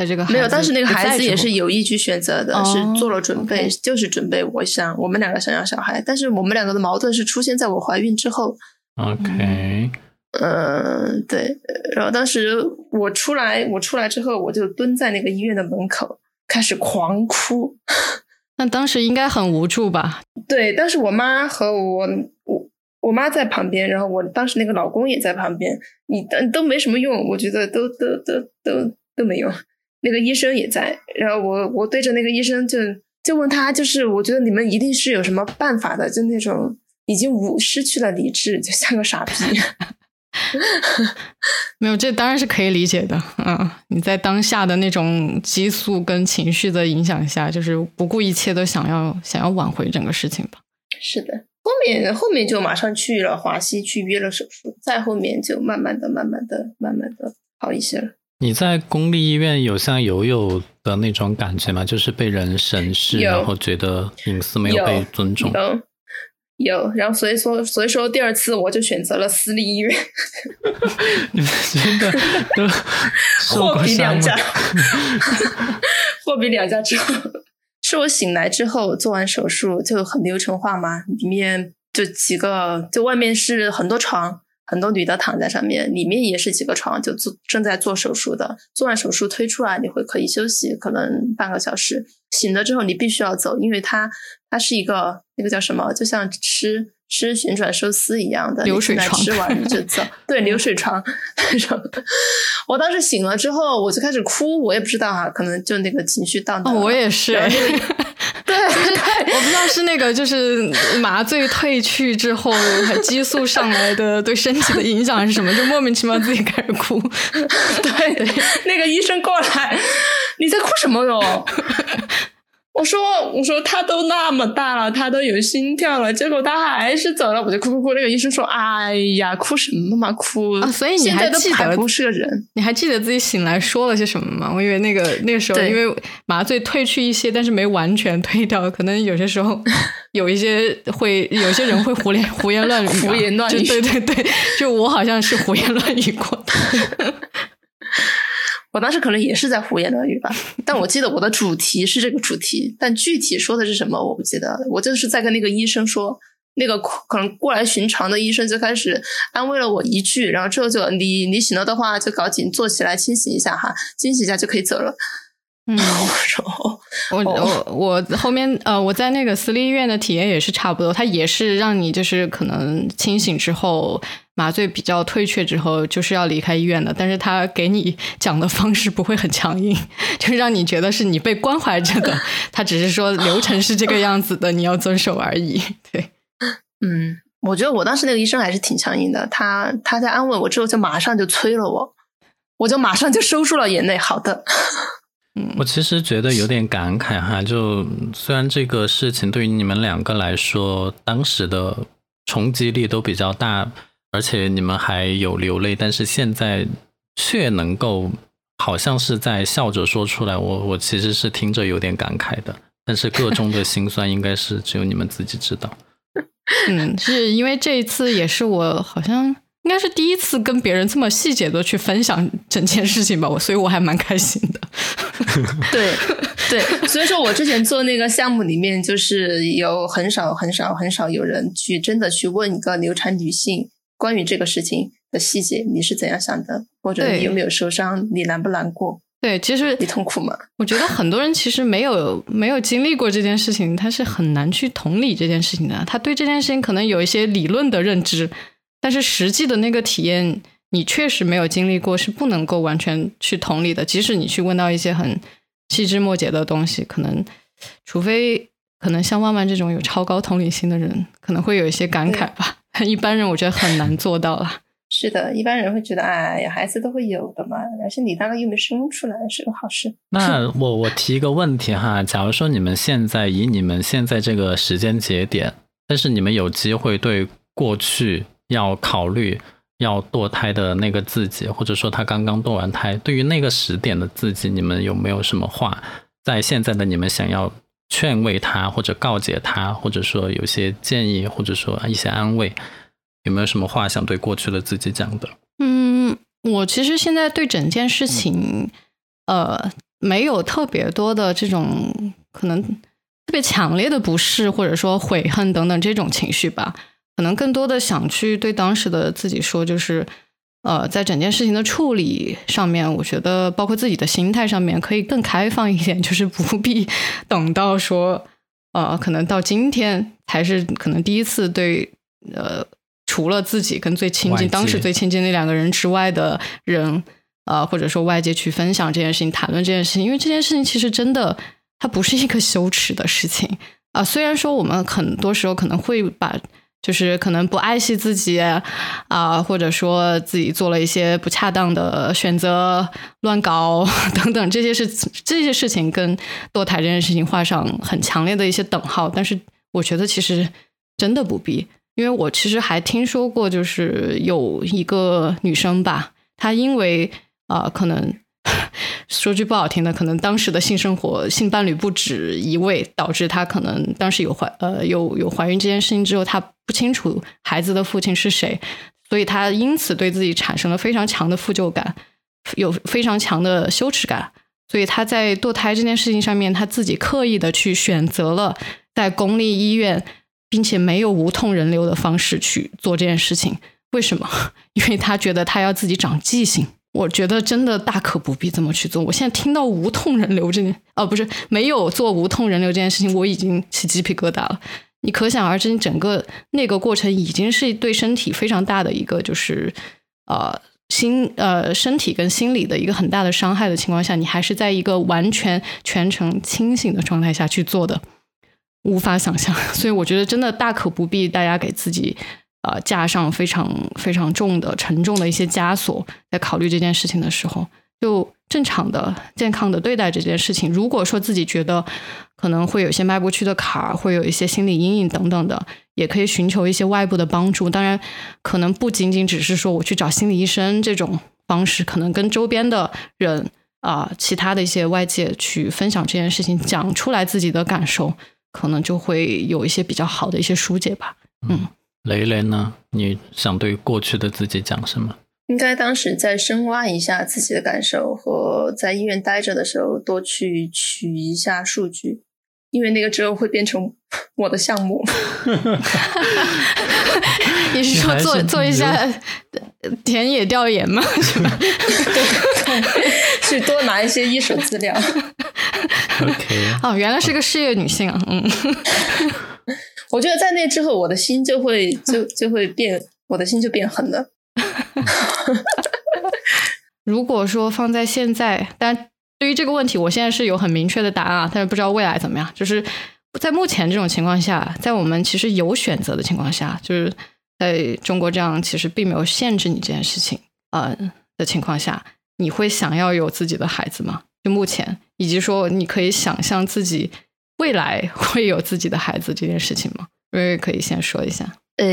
B: 在这个
C: 没有，当时那个孩子也是有意去选择的，是做了准备，就是准备我想我们两个想要小孩，但是我们两个的矛盾是出现在我怀孕之后。
A: OK，
C: 嗯，对，然后当时我出来，我出来之后，我就蹲在那个医院的门口开始狂哭。
B: 那当时应该很无助吧？
C: 对，但是我妈和我我。我妈在旁边，然后我当时那个老公也在旁边，你都没什么用，我觉得都都都都都没用。那个医生也在，然后我我对着那个医生就就问他，就是我觉得你们一定是有什么办法的，就那种已经无失去了理智，就像个傻逼。
B: 没有，这当然是可以理解的。嗯，你在当下的那种激素跟情绪的影响下，就是不顾一切都想要想要挽回整个事情吧。
C: 是的。后面后面就马上去了华西去约了手术，再后面就慢慢的、慢慢的、慢慢的好一些了。
A: 你在公立医院有像友友的那种感觉吗？就是被人审视，然后觉得隐私没有被尊重。
C: 有，有。然后所以说，所以说第二次我就选择了私立医院。
A: 你们真的 都
C: 货比两家，货比两家之后。是我醒来之后做完手术就很流程化嘛，里面就几个，就外面是很多床，很多女的躺在上面，里面也是几个床，就做正在做手术的。做完手术推出来，你会可以休息，可能半个小时。醒了之后你必须要走，因为它它是一个那个叫什么，就像吃。吃旋转寿司一样的
B: 流水床，
C: 吃完就走。对，流水床。我当时醒了之后，我就开始哭，我也不知道哈，可能就那个情绪到哦。
B: 我也是。
C: 对，
B: 我不知道是那个就是麻醉退去之后，激素上来的对身体的影响是什么，就莫名其妙自己开始哭。
C: 对，那个医生过来，你在哭什么哟？我说，我说他都那么大了，他都有心跳了，结果他还是走了，我就哭哭哭。那个医生说：“哎呀，哭什么嘛，哭！”
B: 所以你还记得
C: 不是个人？
B: 你还记得自己醒来说了些什么吗？我以为那个那个时候，因为麻醉退去一些，但是没完全退掉，可能有些时候有一些会有些人会胡言 胡言乱语，
C: 胡言乱语。
B: 对对对，就我好像是胡言乱语过的。
C: 我当时可能也是在胡言乱语吧，但我记得我的主题是这个主题，但具体说的是什么我不记得。我就是在跟那个医生说，那个可能过来寻常的医生就开始安慰了我一句，然后之后就你你醒了的话就赶紧坐起来清醒一下哈，清醒一下就可以走了。
B: 嗯，我我我后面呃，我在那个私立医院的体验也是差不多，他也是让你就是可能清醒之后麻醉比较退却之后就是要离开医院的，但是他给你讲的方式不会很强硬，就让你觉得是你被关怀着的，他只是说流程是这个样子的，你要遵守而已。对，
C: 嗯，我觉得我当时那个医生还是挺强硬的，他他在安慰我之后就马上就催了我，我就马上就收住了眼泪。好的。
A: 我其实觉得有点感慨哈，就虽然这个事情对于你们两个来说，当时的冲击力都比较大，而且你们还有流泪，但是现在却能够好像是在笑着说出来，我我其实是听着有点感慨的，但是个中的心酸应该是只有你们自己知道。
B: 嗯，是因为这一次也是我好像。应该是第一次跟别人这么细节的去分享整件事情吧，我所以我还蛮开心的。
C: 对对，所以说我之前做那个项目里面，就是有很少很少很少有人去真的去问一个流产女性关于这个事情的细节，你是怎样想的，或者你有没有受伤，你难不难过？
B: 对，其实
C: 你痛苦吗？
B: 我觉得很多人其实没有没有经历过这件事情，他是很难去同理这件事情的。他对这件事情可能有一些理论的认知。但是实际的那个体验，你确实没有经历过，是不能够完全去同理的。即使你去问到一些很细枝末节的东西，可能除非可能像万万这种有超高同理心的人，可能会有一些感慨吧。一般人我觉得很难做到了。
C: 是的，一般人会觉得，哎呀，孩子都会有的嘛，而且你当然又没生出来，是个好事。
A: 那我我提一个问题哈，假如说你们现在以你们现在这个时间节点，但是你们有机会对过去要考虑要堕胎的那个自己，或者说他刚刚堕完胎，对于那个时点的自己，你们有没有什么话，在现在的你们想要劝慰他，或者告诫他，或者说有些建议，或者说一些安慰？有没有什么话想对过去的自己讲的？
B: 嗯，我其实现在对整件事情，呃，没有特别多的这种可能特别强烈的不适，或者说悔恨等等这种情绪吧。可能更多的想去对当时的自己说，就是呃，在整件事情的处理上面，我觉得包括自己的心态上面，可以更开放一点，就是不必等到说呃，可能到今天才是可能第一次对呃。除了自己跟最亲近、当时最亲近那两个人之外的人，呃，或者说外界去分享这件事情、谈论这件事情，因为这件事情其实真的它不是一个羞耻的事情啊。虽然说我们很多时候可能会把，就是可能不爱惜自己啊，或者说自己做了一些不恰当的选择、乱搞 等等这些事，这些事情跟堕胎这件事情画上很强烈的一些等号。但是我觉得其实真的不必。因为我其实还听说过，就是有一个女生吧，她因为啊，可能 说句不好听的，可能当时的性生活、性伴侣不止一位，导致她可能当时有怀呃有有怀孕这件事情之后，她不清楚孩子的父亲是谁，所以她因此对自己产生了非常强的负疚感，有非常强的羞耻感，所以她在堕胎这件事情上面，她自己刻意的去选择了在公立医院。并且没有无痛人流的方式去做这件事情，为什么？因为他觉得他要自己长记性。我觉得真的大可不必这么去做。我现在听到无痛人流这件，哦，不是没有做无痛人流这件事情，我已经起鸡皮疙瘩了。你可想而知，你整个那个过程已经是对身体非常大的一个，就是呃心呃身体跟心理的一个很大的伤害的情况下，你还是在一个完全全程清醒的状态下去做的。无法想象，所以我觉得真的大可不必大家给自己呃加上非常非常重的沉重的一些枷锁，在考虑这件事情的时候，就正常的健康的对待这件事情。如果说自己觉得可能会有一些迈不去的坎儿，会有一些心理阴影等等的，也可以寻求一些外部的帮助。当然，可能不仅仅只是说我去找心理医生这种方式，可能跟周边的人啊，其他的一些外界去分享这件事情，讲出来自己的感受。可能就会有一些比较好的一些疏解吧。嗯，
A: 雷雷呢？你想对过去的自己讲什么？
C: 应该当时再深挖一下自己的感受，和在医院待着的时候多去取一下数据，因为那个之后会变成我的项目。
B: 你是说做做一下田野调研吗？是吧？
C: 去多拿一些一手资料。
A: OK，
B: 哦，原来是个事业女性啊，嗯，
C: 我觉得在那之后，我的心就会 就就会变，我的心就变狠了。
B: 如果说放在现在，但对于这个问题，我现在是有很明确的答案，但是不知道未来怎么样。就是在目前这种情况下，在我们其实有选择的情况下，就是在中国这样其实并没有限制你这件事情呃的情况下，你会想要有自己的孩子吗？就目前，以及说你可以想象自己未来会有自己的孩子这件事情吗？瑞瑞可以先说一下。
C: 呃，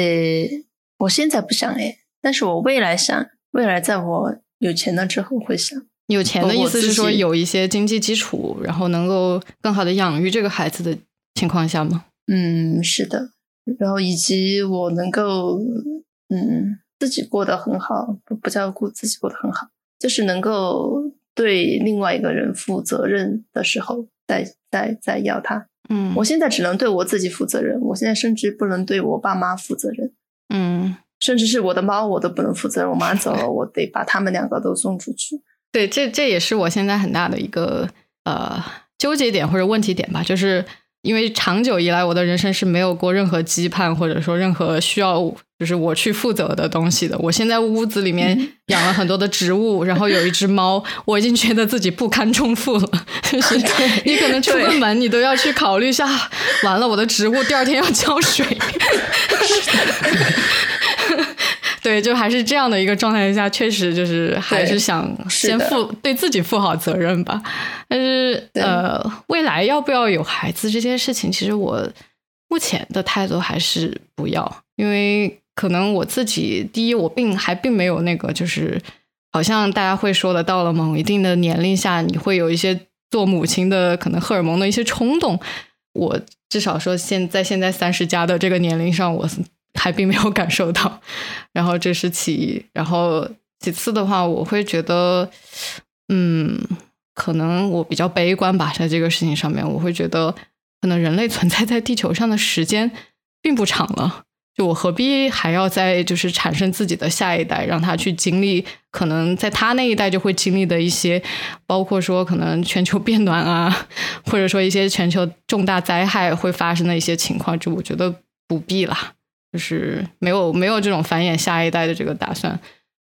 C: 我现在不想哎，但是我未来想，未来在我有钱了之后会想。
B: 有钱的意思是说有一些经济基础，然后能够更好的养育这个孩子的情况下吗？
C: 嗯，是的。然后以及我能够，嗯，自己过得很好，不不叫顾自己过得很好，就是能够。对另外一个人负责任的时候，再再再要他。
B: 嗯，
C: 我现在只能对我自己负责任，我现在甚至不能对我爸妈负责任。
B: 嗯，
C: 甚至是我的猫，我都不能负责任。我妈走了，我得把他们两个都送出去。
B: 对，这这也是我现在很大的一个呃纠结点或者问题点吧，就是。因为长久以来我的人生是没有过任何羁绊，或者说任何需要就是我去负责的东西的。我现在屋子里面 养了很多的植物，然后有一只猫，我已经觉得自己不堪重负了。就是你可能出个门，你都要去考虑一下，完了我的植物第二天要浇水。对，就还是这样的一个状态下，确实就是还是想先负对自己负好责任吧。但是呃，未来要不要有孩子这件事情，其实我目前的态度还是不要，因为可能我自己第一，我并还并没有那个，就是好像大家会说的，到了某一定的年龄下，你会有一些做母亲的可能荷尔蒙的一些冲动。我至少说现在现在三十加的这个年龄上，我。还并没有感受到，然后这是其一，然后其次的话，我会觉得，嗯，可能我比较悲观吧，在这个事情上面，我会觉得，可能人类存在在地球上的时间并不长了，就我何必还要再就是产生自己的下一代，让他去经历可能在他那一代就会经历的一些，包括说可能全球变暖啊，或者说一些全球重大灾害会发生的一些情况，就我觉得不必了。就是没有没有这种繁衍下一代的这个打算，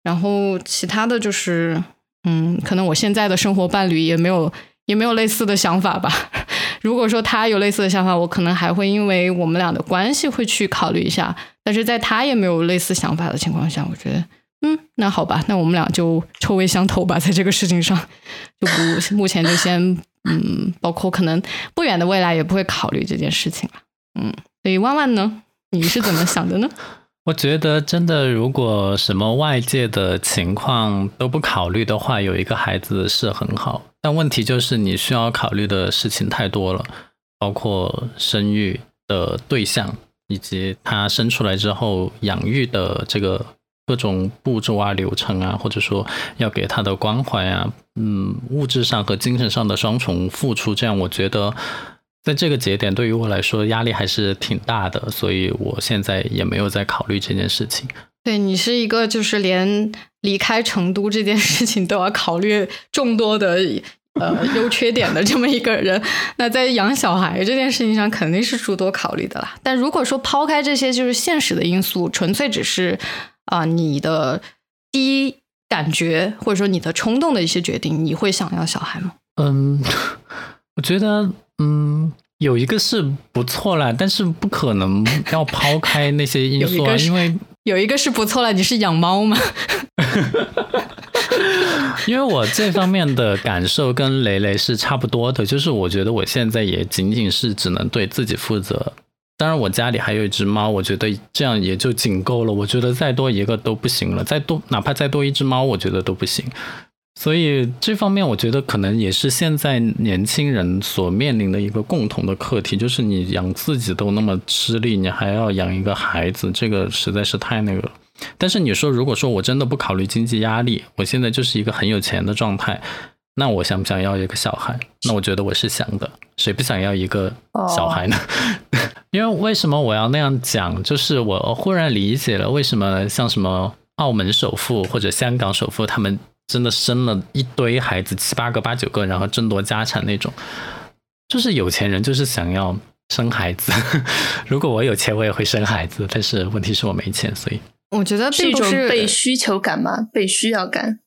B: 然后其他的就是，嗯，可能我现在的生活伴侣也没有也没有类似的想法吧。如果说他有类似的想法，我可能还会因为我们俩的关系会去考虑一下。但是在他也没有类似想法的情况下，我觉得，嗯，那好吧，那我们俩就臭味相投吧，在这个事情上，就不目前就先，嗯，包括可能不远的未来也不会考虑这件事情了。嗯，所以万万呢？你是怎么想的呢？
A: 我觉得真的，如果什么外界的情况都不考虑的话，有一个孩子是很好。但问题就是你需要考虑的事情太多了，包括生育的对象，以及他生出来之后养育的这个各种步骤啊、流程啊，或者说要给他的关怀啊，嗯，物质上和精神上的双重付出，这样我觉得。在这个节点，对于我来说压力还是挺大的，所以我现在也没有在考虑这件事情。
B: 对你是一个就是连离开成都这件事情都要考虑众多的呃优缺点的这么一个人，那在养小孩这件事情上肯定是诸多考虑的啦。但如果说抛开这些就是现实的因素，纯粹只是啊你的第一感觉或者说你的冲动的一些决定，你会想要小孩吗？
A: 嗯，我觉得。嗯，有一个是不错了，但是不可能要抛开那些因素啊，因为
B: 有一个是不错了，你是养猫吗？
A: 因为我这方面的感受跟雷雷是差不多的，就是我觉得我现在也仅仅是只能对自己负责。当然，我家里还有一只猫，我觉得这样也就仅够了。我觉得再多一个都不行了，再多哪怕再多一只猫，我觉得都不行。所以这方面，我觉得可能也是现在年轻人所面临的一个共同的课题，就是你养自己都那么吃力，你还要养一个孩子，这个实在是太那个了。但是你说，如果说我真的不考虑经济压力，我现在就是一个很有钱的状态，那我想不想要一个小孩？那我觉得我是想的，谁不想要一个小孩呢？因为为什么我要那样讲？就是我忽然理解了为什么像什么澳门首富或者香港首富他们。真的生了一堆孩子，七八个、八九个，然后争夺家产那种，就是有钱人就是想要生孩子。如果我有钱，我也会生孩子，但是问题是我没钱，所以
B: 我觉得
C: 是一种被需求感嘛，被需要感，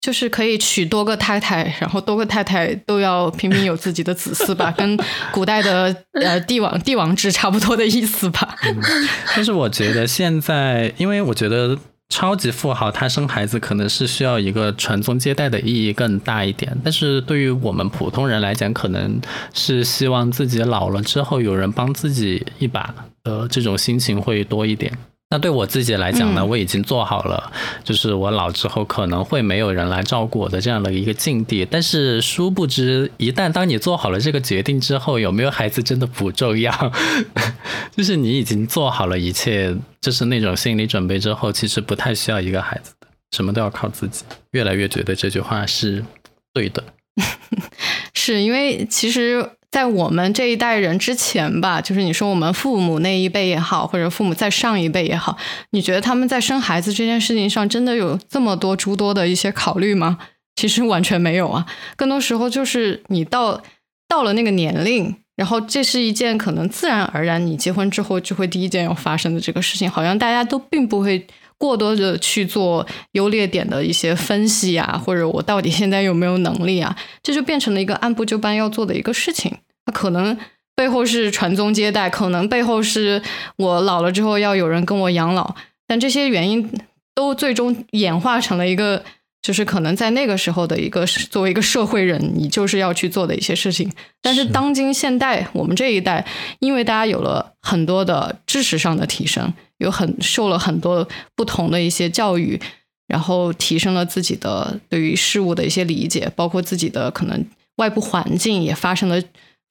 B: 就是可以娶多个太太，然后多个太太都要平平有自己的子嗣吧，跟古代的呃帝王帝王制差不多的意思吧。
A: 但是我觉得现在，因为我觉得。超级富豪他生孩子可能是需要一个传宗接代的意义更大一点，但是对于我们普通人来讲，可能是希望自己老了之后有人帮自己一把的这种心情会多一点。那对我自己来讲呢，我已经做好了，就是我老之后可能会没有人来照顾我的这样的一个境地。但是殊不知，一旦当你做好了这个决定之后，有没有孩子真的不重要，就是你已经做好了一切，就是那种心理准备之后，其实不太需要一个孩子的，什么都要靠自己。越来越觉得这句话是对的，
B: 是因为其实。在我们这一代人之前吧，就是你说我们父母那一辈也好，或者父母再上一辈也好，你觉得他们在生孩子这件事情上真的有这么多诸多的一些考虑吗？其实完全没有啊，更多时候就是你到到了那个年龄。然后这是一件可能自然而然你结婚之后就会第一件要发生的这个事情，好像大家都并不会过多的去做优劣点的一些分析啊，或者我到底现在有没有能力啊，这就变成了一个按部就班要做的一个事情。那可能背后是传宗接代，可能背后是我老了之后要有人跟我养老，但这些原因都最终演化成了一个。就是可能在那个时候的一个作为一个社会人，你就是要去做的一些事情。但是当今现代，我们这一代，因为大家有了很多的知识上的提升，有很受了很多不同的一些教育，然后提升了自己的对于事物的一些理解，包括自己的可能外部环境也发生了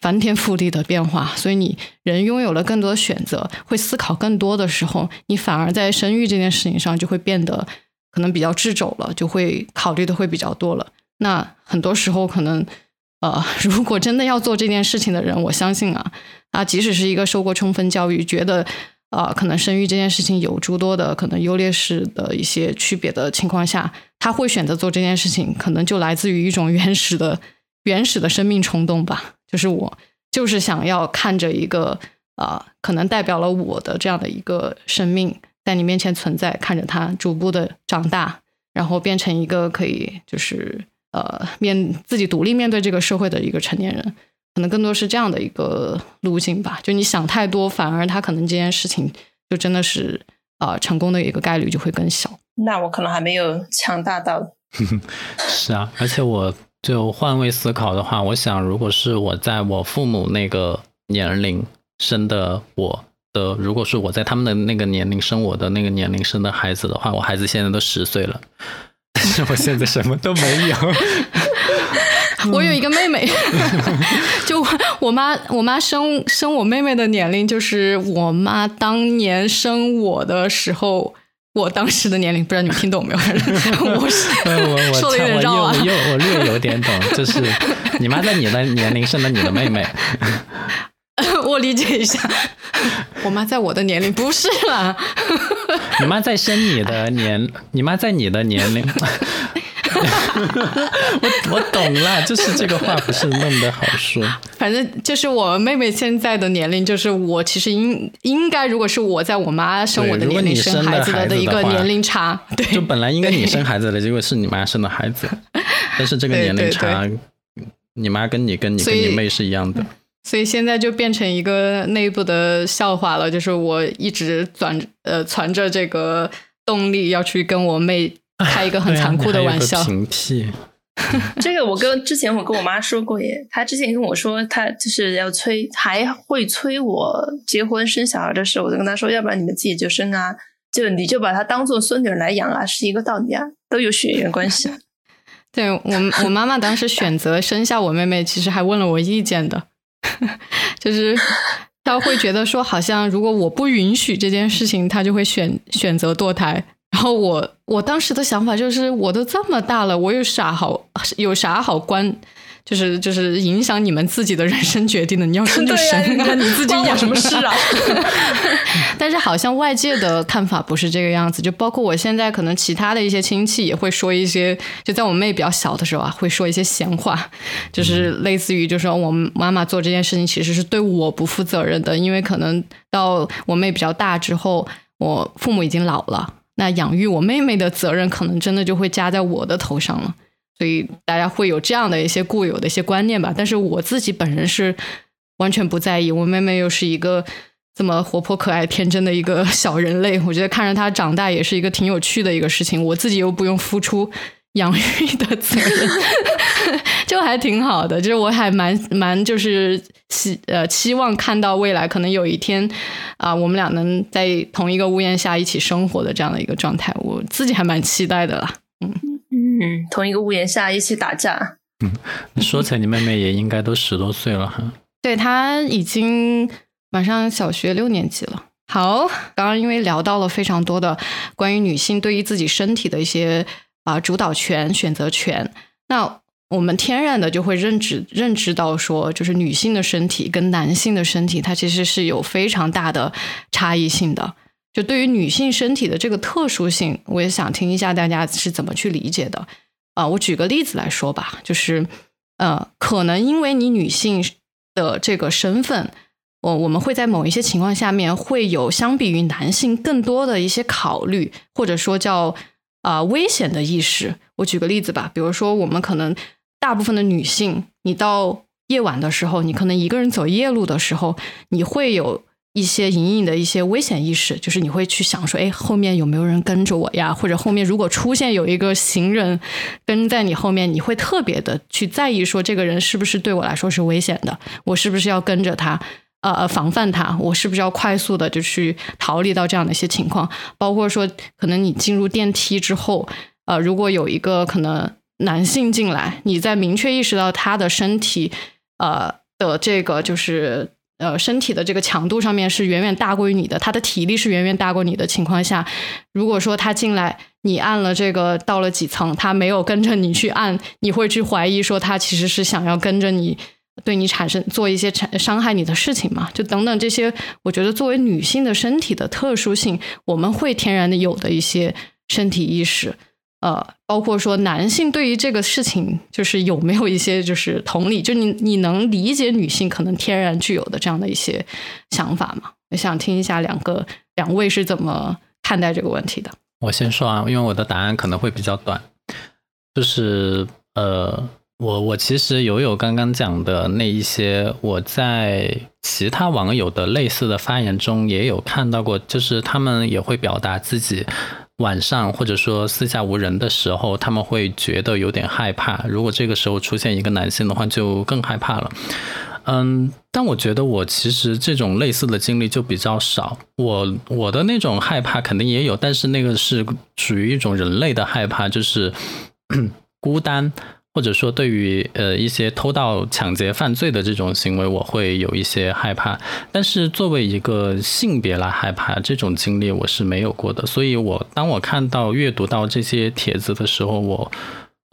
B: 翻天覆地的变化，所以你人拥有了更多的选择，会思考更多的时候，你反而在生育这件事情上就会变得。可能比较智肘了，就会考虑的会比较多了。那很多时候可能，呃，如果真的要做这件事情的人，我相信啊，啊，即使是一个受过充分教育，觉得啊，可能生育这件事情有诸多的可能优劣势的一些区别的情况下，他会选择做这件事情，可能就来自于一种 原始的、原始的生命冲动吧。就是我就是想要看着一个啊，可能代表了我的这样的一个生命。在你面前存在，看着他逐步的长大，然后变成一个可以就是呃面自己独立面对这个社会的一个成年人，可能更多是这样的一个路径吧。就你想太多，反而他可能这件事情就真的是呃成功的一个概率就会更小。
C: 那我可能还没有强大到。
A: 是啊，而且我就换位思考的话，我想如果是我在我父母那个年龄生的我。的，如果是我在他们的那个年龄生我的那个年龄生的孩子的话，我孩子现在都十岁了，但 是我现在什么都没有。
B: 我有一个妹妹，就我妈，我妈生生我妹妹的年龄，就是我妈当年生我的时候，我当时的年龄，不知道你们听懂没有？我是
A: 我我
B: 说的有点绕啊，
A: 我我略有点懂，就是你妈在你的年龄生的你的妹妹。
B: 我理解一下，我妈在我的年龄不是啦。
A: 你妈在生你的年，你妈在你的年龄。我我懂了，就是这个话不是那么的好说。
B: 反正就是我妹妹现在的年龄，就是我其实应应该，如果是我在我妈生我的年龄生孩子的一个年龄差，对，
A: 就本来应该你生孩子的，结果是你妈生的孩子，但是这个年龄差，你妈跟你跟你跟你妹是一样的。
B: 所以现在就变成一个内部的笑话了，就是我一直攒呃攒着这个动力要去跟我妹开一个很残酷的玩笑。
A: 平替
C: 这个我跟之前我跟我妈说过耶，她之前跟我说她就是要催，还会催我结婚生小孩的时候，我就跟她说，要不然你们自己就生啊，就你就把她当做孙女来养啊，是一个道理啊，都有血缘关系。
B: 对我我妈妈当时选择生下我妹妹，其实还问了我意见的。就是他会觉得说，好像如果我不允许这件事情，他就会选选择堕胎。然后我我当时的想法就是，我都这么大了，我有啥好有啥好关？就是就是影响你们自己的人生决定的，你要生就生，那你自己
C: 养什么事啊？
B: 但是好像外界的看法不是这个样子，就包括我现在可能其他的一些亲戚也会说一些，就在我妹比较小的时候啊，会说一些闲话，就是类似于就说我妈妈做这件事情其实是对我不负责任的，因为可能到我妹比较大之后，我父母已经老了，那养育我妹妹的责任可能真的就会加在我的头上了。所以大家会有这样的一些固有的一些观念吧，但是我自己本人是完全不在意。我妹妹又是一个这么活泼可爱、天真的一个 小人类，我觉得看着她长大也是一个挺有趣的一个事情。我自己又不用付出养育的责任，就还挺好的。就是我还蛮蛮就是期呃期望看到未来可能有一天啊，我们俩能在同一个屋檐下一起生活的这样的一个状态，我自己还蛮期待的啦。嗯。
C: 嗯，同一个屋檐下一起打架。
A: 嗯，说起来，你妹妹也应该都十多岁了哈。
B: 对，她已经马上小学六年级了。好，刚刚因为聊到了非常多的关于女性对于自己身体的一些啊主导权、选择权，那我们天然的就会认知认知到说，就是女性的身体跟男性的身体，它其实是有非常大的差异性的。就对于女性身体的这个特殊性，我也想听一下大家是怎么去理解的啊？我举个例子来说吧，就是呃，可能因为你女性的这个身份，我我们会在某一些情况下面会有相比于男性更多的一些考虑，或者说叫啊、危险的意识。我举个例子吧，比如说我们可能大部分的女性，你到夜晚的时候，你可能一个人走夜路的时候，你会有一些隐隐的一些危险意识，就是你会去想说，哎，后面有没有人跟着我呀？或者后面如果出现有一个行人跟在你后面，你会特别的去在意说，这个人是不是对我来说是危险的？我是不是要跟着他？呃，防范他，我是不是要快速的就去逃离到这样的一些情况？包括说，可能你进入电梯之后，呃，如果有一个可能男性进来，你在明确意识到他的身体，呃的这个就是呃身体的这个强度上面是远远大过于你的，他的体力是远远大过你的情况下，如果说他进来，你按了这个到了几层，他没有跟着你去按，你会去怀疑说他其实是想要跟着你。对你产生做一些产伤害你的事情嘛？就等等这些，我觉得作为女性的身体的特殊性，我们会天然的有的一些身体意识，呃，包括说男性对于这个事情，就是有没有一些就是同理，就你你能理解女性可能天然具有的这样的一些想法吗？我想听一下两个两位是怎么看待这个问题的。
A: 我先说啊，因为我的答案可能会比较短，就是呃，我我其实有有刚刚讲的那一些，我在其他网友的类似的发言中也有看到过，就是他们也会表达自己晚上或者说四下无人的时候，他们会觉得有点害怕。如果这个时候出现一个男性的话，就更害怕了。嗯，但我觉得我其实这种类似的经历就比较少。我我的那种害怕肯定也有，但是那个是属于一种人类的害怕，就是 孤单，或者说对于呃一些偷盗、抢劫、犯罪的这种行为，我会有一些害怕。但是作为一个性别来害怕这种经历，我是没有过的。所以我当我看到阅读到这些帖子的时候，我。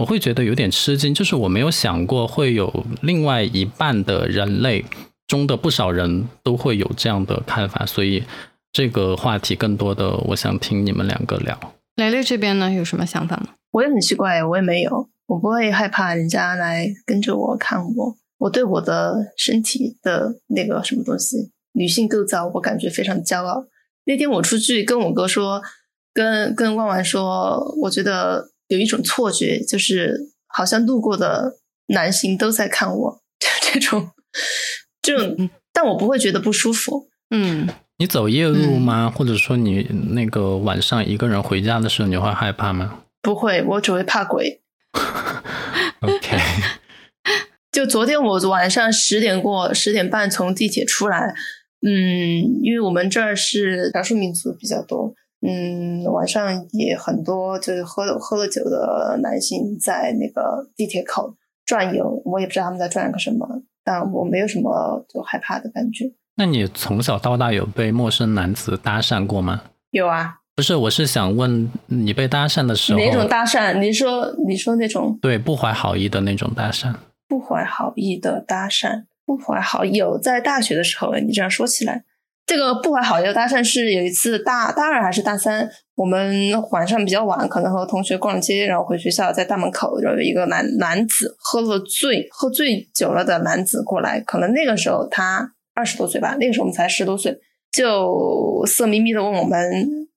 A: 我会觉得有点吃惊，就是我没有想过会有另外一半的人类中的不少人都会有这样的看法，所以这个话题更多的我想听你们两个聊。
B: 雷雷这边呢有什么想法吗？
C: 我也很奇怪，我也没有，我不会害怕人家来跟着我看我。我对我的身体的那个什么东西，女性构造，我感觉非常骄傲。那天我出去跟我哥说，跟跟万万说，我觉得。有一种错觉，就是好像路过的男性都在看我，这种，这种，但我不会觉得不舒服。
B: 嗯，
A: 你走夜路吗？或者说你那个晚上一个人回家的时候，你会害怕吗？
C: 不会，我只会怕鬼。
A: OK，
C: 就昨天我晚上十点过十点半从地铁出来，嗯，因为我们这儿是少数民族比较多。嗯，晚上也很多，就是喝了喝了酒的男性在那个地铁口转悠，我也不知道他们在转个什么，但我没有什么就害怕的感觉。
A: 那你从小到大有被陌生男子搭讪过吗？
C: 有啊，
A: 不是，我是想问你被搭讪的时候，
C: 哪种搭讪？你说你说那种
A: 对不怀好意的那种搭讪？
C: 不怀好意的搭讪，不怀好意有在大学的时候，你这样说起来。这个不怀好意的搭讪是有一次大大二还是大三，我们晚上比较晚，可能和同学逛街，然后回学校，在大门口有一个男男子喝了醉，喝醉酒了的男子过来，可能那个时候他二十多岁吧，那个时候我们才十多岁，就色眯眯的问我们：“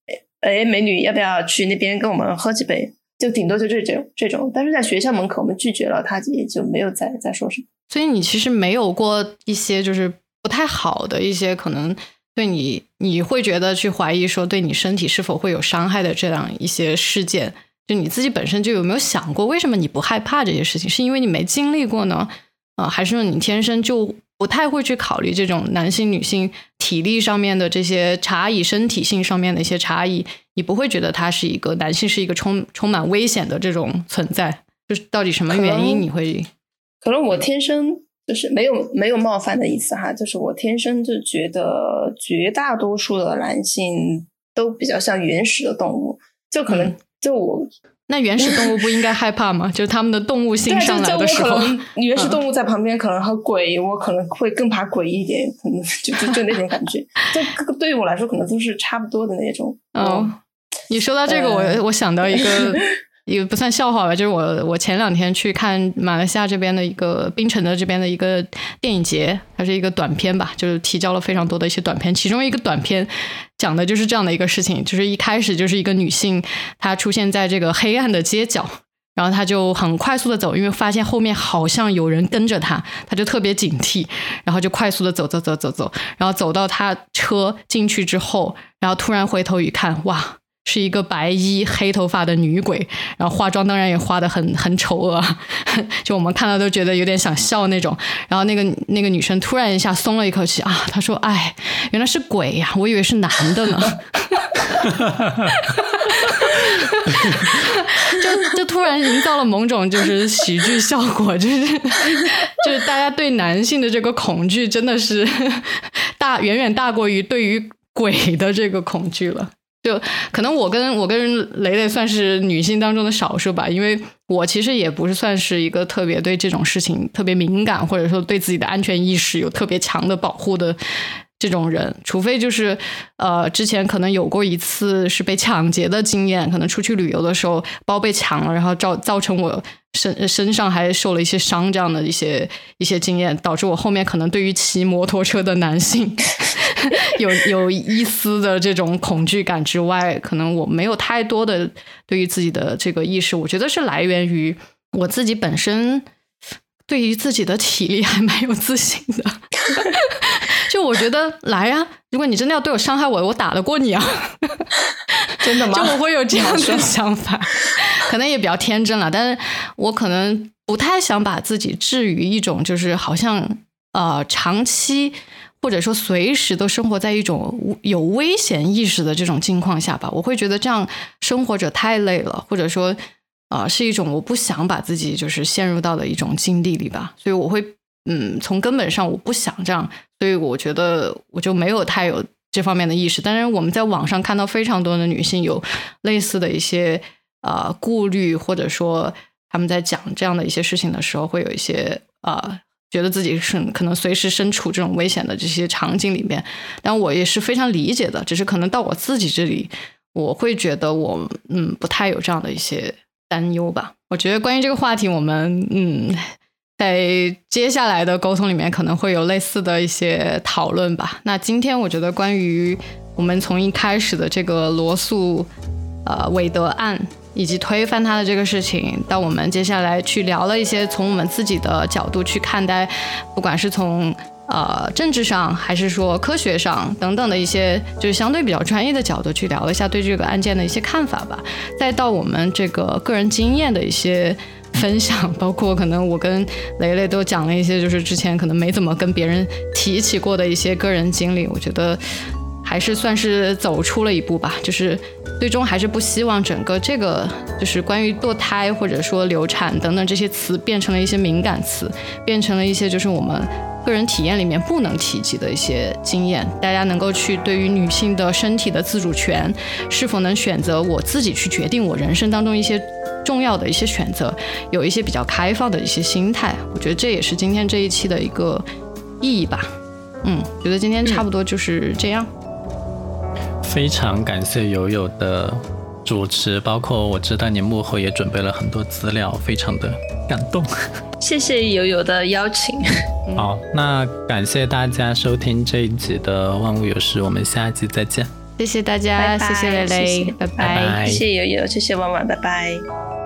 C: 哎，美女，要不要去那边跟我们喝几杯？”就顶多就这种这种，但是在学校门口我们拒绝了，他也就没有再再说什么。
B: 所以你其实没有过一些就是不太好的一些可能。对你，你会觉得去怀疑说对你身体是否会有伤害的这样一些事件，就你自己本身就有没有想过，为什么你不害怕这些事情？是因为你没经历过呢？啊、还是说你天生就不太会去考虑这种男性、女性体力上面的这些差异、身体性上面的一些差异？你不会觉得他是一个男性是一个充充满危险的这种存在？就是到底什么原因你会？
C: 可能我天生。就是没有没有冒犯的意思哈，就是我天生就觉得绝大多数的男性都比较像原始的动物，就可能就我、
B: 嗯、那原始动物不应该害怕吗？就是他们的动物性上来的时候，
C: 原始动物在旁边可能和鬼，我可能会更怕鬼一点，可能就就就那种感觉，这对于我来说可能都是差不多的那种。
B: 哦，你说到这个，我、呃、我想到一个也不算笑话吧，就是我我前两天去看马来西亚这边的一个槟城的这边的一个电影节，它是一个短片吧，就是提交了非常多的一些短片，其中一个短片讲的就是这样的一个事情，就是一开始就是一个女性她出现在这个黑暗的街角。然后她就很快速的走，因为发现后面好像有人跟着她，她就特别警惕，然后就快速的走走走走走，然后走到她车进去之后，然后突然回头一看，哇，是一个白衣黑头发的女鬼，然后化妆当然也化的很很丑恶，就我们看到都觉得有点想笑那种。然后那个那个女生突然一下松了一口气啊，她说：“哎，原来是鬼呀，我以为是男的呢。”就就突然营造了某种就是喜剧效果，就是就是大家对男性的这个恐惧真的是 大远远大过于对于鬼的这个恐惧了。就可能我跟我跟雷雷算是女性当中的少数吧，因为我其实也不是算是一个特别对这种事情特别敏感，或者说对自己的安全意识有特别强的保护的。这种人，除非就是，呃，之前可能有过一次是被抢劫的经验，可能出去旅游的时候包被抢了，然后造造成我身身上还受了一些伤，这样的一些一些经验，导致我后面可能对于骑摩托车的男性 有 有一丝的这种恐惧感之外，可能我没有太多的对于自己的这个意识，我觉得是来源于我自己本身对于自己的体力还蛮有自信的。就我觉得来呀，如果你真的要对我伤害我，我打得过你啊！
C: 真的吗？
B: 就我会有这样的想法，可能也比较天真了。但是我可能不太想把自己置于一种就是好像呃长期或者说随时都生活在一种有危险意识的这种境况下吧。我会觉得这样生活着太累了，或者说啊是一种我不想把自己就是陷入到的一种境地里吧。所以我会。嗯，从根本上我不想这样，所以我觉得我就没有太有这方面的意识。但是我们在网上看到非常多的女性有类似的一些呃顾虑，或者说他们在讲这样的一些事情的时候，会有一些呃觉得自己是可能随时身处这种危险的这些场景里面。但我也是非常理解的，只是可能到我自己这里，我会觉得我嗯不太有这样的一些担忧吧。我觉得关于这个话题，我们嗯。在接下来的沟通里面，可能会有类似的一些讨论吧。那今天我觉得，关于我们从一开始的这个罗素，呃，韦德案以及推翻他的这个事情，到我们接下来去聊了一些从我们自己的角度去看待，不管是从呃政治上，还是说科学上等等的一些，就是相对比较专业的角度去聊一下对这个案件的一些看法吧。再到我们这个个人经验的一些。分享，包括可能我跟雷雷都讲了一些，就是之前可能没怎么跟别人提起过的一些个人经历。我觉得还是算是走出了一步吧，就是最终还是不希望整个这个就是关于堕胎或者说流产等等这些词变成了一些敏感词，变成了一些就是我们。个人体验里面不能提及的一些经验，大家能够去对于女性的身体的自主权，是否能选择我自己去决定我人生当中一些重要的一些选择，有一些比较开放的一些心态，我觉得这也是今天这一期的一个意义吧。嗯，觉得今天差不多就是这样。
A: 非常感谢友友的主持，包括我知道你幕后也准备了很多资料，非常的感动。
C: 谢谢友友的邀请。
A: 好，那感谢大家收听这一集的《万物有时》，我们下一集再见。
B: 谢谢大家，谢谢蕾蕾，拜拜。
C: 谢谢友友，谢谢婉婉，拜拜。